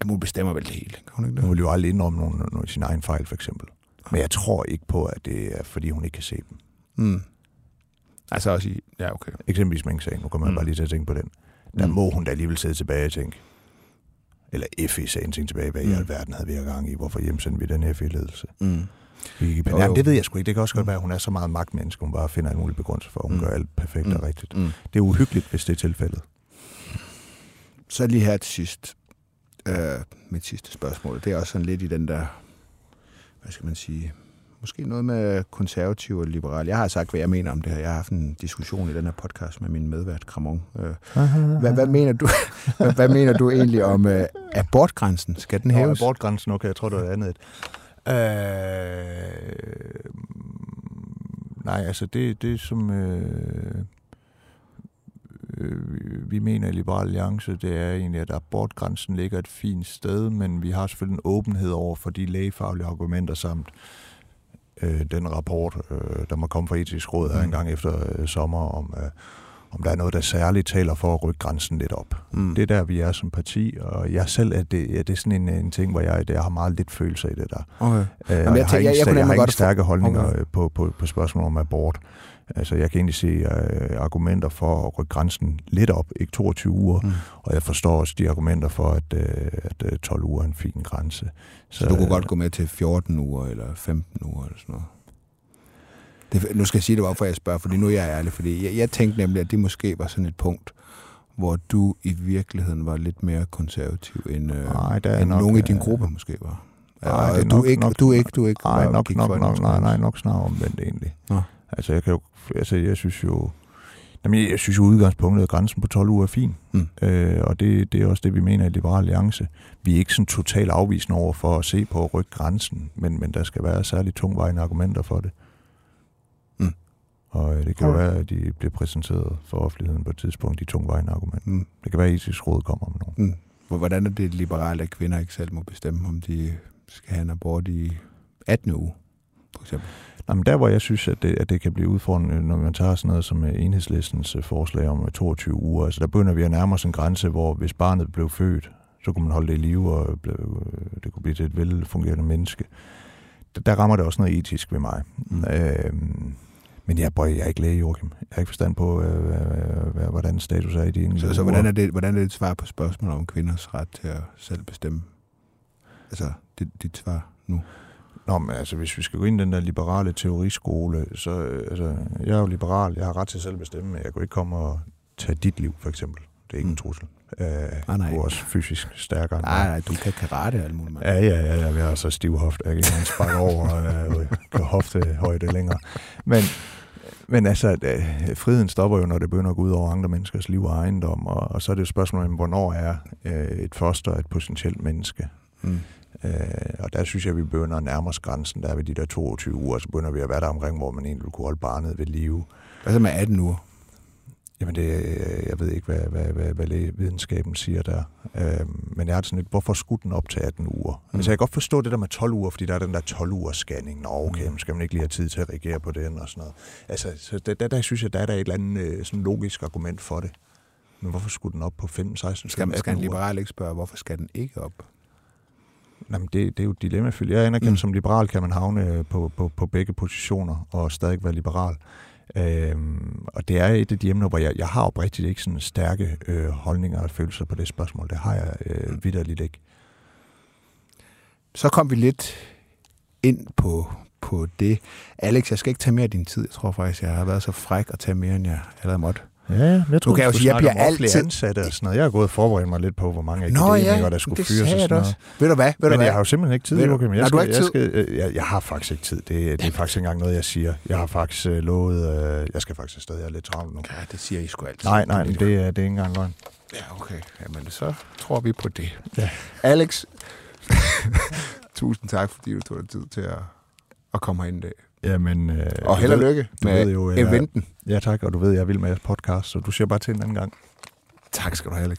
Jamen, hun bestemmer vel det hele. Kan hun ikke det? Hun vil jo aldrig indrømme nogle, nogle sin egen fejl, for eksempel. Men jeg tror ikke på, at det er, fordi hun ikke kan se dem. Mm. Altså også i... Ja, okay. Eksempelvis Mink-sagen, nu kommer jeg Mm. bare lige til at tænke på den. Der Mm. må hun da alligevel sidde tilbage og tænke, eller FE-sagen tænke tilbage, hvad i Mm. alverden havde vi i gang i? Hvorfor hjemsendte vi den FE-ledelse? Mm. Jo. det ved jeg sgu ikke. Det kan også godt være, at hun er så meget magtmenneske, hun bare finder en mulig begrundelse for, at hun Mm. gør alt perfekt Mm. og rigtigt. Mm. Det er uhyggeligt, hvis det er tilfældet. Så lige her til sidst. Øh, mit sidste spørgsmål. Det er også sådan lidt i den der... Hvad skal man sige? Måske noget med konservativ og liberal. Jeg har sagt, hvad jeg mener om det her. Jeg har haft en diskussion i den her podcast med min medvært, Kramon. Øh, hvad, hvad, mener du, hvad, hvad mener du egentlig om øh, abortgrænsen? Skal den Nå, hæves? abortgrænsen, okay, jeg tror, det var andet. et. Øh, nej, altså det, det som øh, øh, vi mener i Liberal Alliance, det er egentlig, at abortgrænsen ligger et fint sted, men vi har selvfølgelig en åbenhed over for de lægefaglige argumenter samt øh, den rapport, øh, der må komme fra etisk råd her Mm. en gang efter øh, sommer, om, øh, om der er noget, der særligt taler for at rykke grænsen lidt op. Mm. Det er der, vi er som parti, og jeg selv er det, ja, det er sådan en, en ting, hvor jeg, jeg har meget lidt følelser i det der. Okay. Øh, jeg og jeg, jeg- jeg jeg, jeg, har ikke stærke holdninger Okay. okay. på, på, på spørgsmål om abort. Altså, jeg kan egentlig se øh, argumenter for at rykke grænsen lidt op, ikke 22 uger, Mm. og jeg forstår også de argumenter for, at, øh, at øh, 12 uger er en fin grænse. Så du kunne øh, godt gå med til 14 uger eller 15 uger eller sådan noget? Det, nu skal jeg sige det, hvorfor jeg spørger, fordi nu er jeg ærlig. Fordi jeg, jeg tænkte nemlig, at det måske var sådan et punkt, hvor du i virkeligheden var lidt mere konservativ, end, øh, Nej, der er end nok, nogen i din øh, gruppe måske var. Nej, du, nok- ikke, nok- du ikke, du ikke. Nej, nok, nok, nok, nej, nej, nok snarere omvendt egentlig. Nå. Altså, jeg kan jo, altså, jeg synes jo, jamen, jeg synes jo udgangspunktet, grænsen på 12 uger er fin. Mm. Øh, og det, det er også det, vi mener i Liberal Alliance. Vi er ikke sådan totalt afvisende over for at se på at rykke grænsen, men, men der skal være særligt tungvejende argumenter for det. Mm. Og øh, det kan jo Alright. være, at de bliver præsenteret for offentligheden på et tidspunkt, de tungvejende argumenter. Mm. Det kan være, at etisk råd kommer med nogle. Mm. Hvor- Hvordan er det liberalt, at kvinder ikke selv må bestemme, om de skal have en abort i 18 uge, for eksempel? Nå, men der, hvor jeg synes, at det, at det kan blive udfordrende, når man tager sådan noget som øh, enhedslistens øh, forslag om øh, 22 uger, altså der begynder vi at nærme os en grænse, hvor hvis barnet blev født, så kunne man holde det i live, og øh, det kunne blive til et velfungerende menneske. Der, der rammer det også noget etisk ved mig. Mm. Øhm, men jeg, boy, jeg er ikke læge, Joachim. Jeg har ikke forstand på, øh, hvordan status er i de enkelte Så, så hvordan, er det, hvordan er det et svar på spørgsmålet om kvinders ret til at selv bestemme? Altså, dit, dit svar nu. Nå, men altså, hvis vi skal gå ind i den der liberale teoriskole, så, øh, altså, jeg er jo liberal, jeg har ret til selv at bestemme, men jeg kunne ikke komme og tage dit liv, for eksempel. Det er ikke Mm. en trussel. Øh, nej. Du er også fysisk stærkere Nej, nej, du kan karate og alt muligt. mand. Ja, ja, ja, ja, jeg har så stiv hofte. Jeg kan ikke sparke over og øh, kan hofte højde længere. Men, men altså, øh, friheden stopper jo, når det begynder at gå ud over andre menneskers liv og ejendom, og, og så er det jo spørgsmålet hvornår er øh, et foster et potentielt menneske? Mm. Øh, og der synes jeg, at vi begynder at nærme os grænsen, der er ved de der 22 uger, så begynder vi at være der omkring, hvor man egentlig kunne holde barnet ved live. Hvad så med 18 uger? Jamen, det, øh, jeg ved ikke, hvad, hvad, hvad, hvad videnskaben siger der. Øh, men jeg har sådan lidt, hvorfor skulle den op til 18 uger? Mm. Altså, jeg kan godt forstå det der med 12 uger, fordi der er den der 12 ugers scanning. Nå, okay, Mm. men skal man ikke lige have tid til at reagere på den og sådan noget. Altså, så der, der, der synes jeg, der er der et eller andet øh, sådan logisk argument for det. Men hvorfor skulle den op på 15, 16, Skal, man, skal en 18 uger? liberal ikke spørge, hvorfor skal den ikke op? Jamen, det, det er jo et dilemmafyldt. Jeg anerkender, Mm. mm. som liberal kan man havne øh, på, på, på begge positioner og stadig være liberal. Øhm, og det er et af de emner, hvor jeg, jeg har oprigtigt ikke sådan stærke øh, holdninger og følelser på det spørgsmål. Det har jeg øh, Mm. vidderligt ikke. Så kom vi lidt ind på, på det. Alex, jeg skal ikke tage mere af din tid. Jeg tror faktisk, jeg har været så fræk at tage mere, end jeg allerede måtte. Ja, jeg Nu kan jeg jo sige, jeg bliver altid- ansatte og sådan noget. Jeg har gået og forberedt mig lidt på, hvor mange akademikere, ja, der skulle det fyres og jeg sådan da noget. også. Ved du hvad? Ved du Men hvad? jeg har jo simpelthen ikke tid, Ved du- Joachim. Jeg, Har du skal, ikke jeg, skal, øh, jeg, jeg har faktisk ikke tid. Det, det er faktisk ikke engang noget, jeg siger. Jeg har faktisk øh, lovet... Øh, jeg skal faktisk stadig have lidt travlt nu. Ja, det siger I sgu altid. Nej, nej, men det, er- det er ikke engang løgn. Ja, okay. Jamen, så tror vi på det. Ja. Alex, tusind tak, fordi du tog dig tid til at, at komme herind i dag. Jamen, øh, Og held og lykke med ved jo, jeg- eventen. Ja tak, og du ved, jeg vil med jeres podcast, så du siger bare til en anden gang. Tak skal du have, Alex.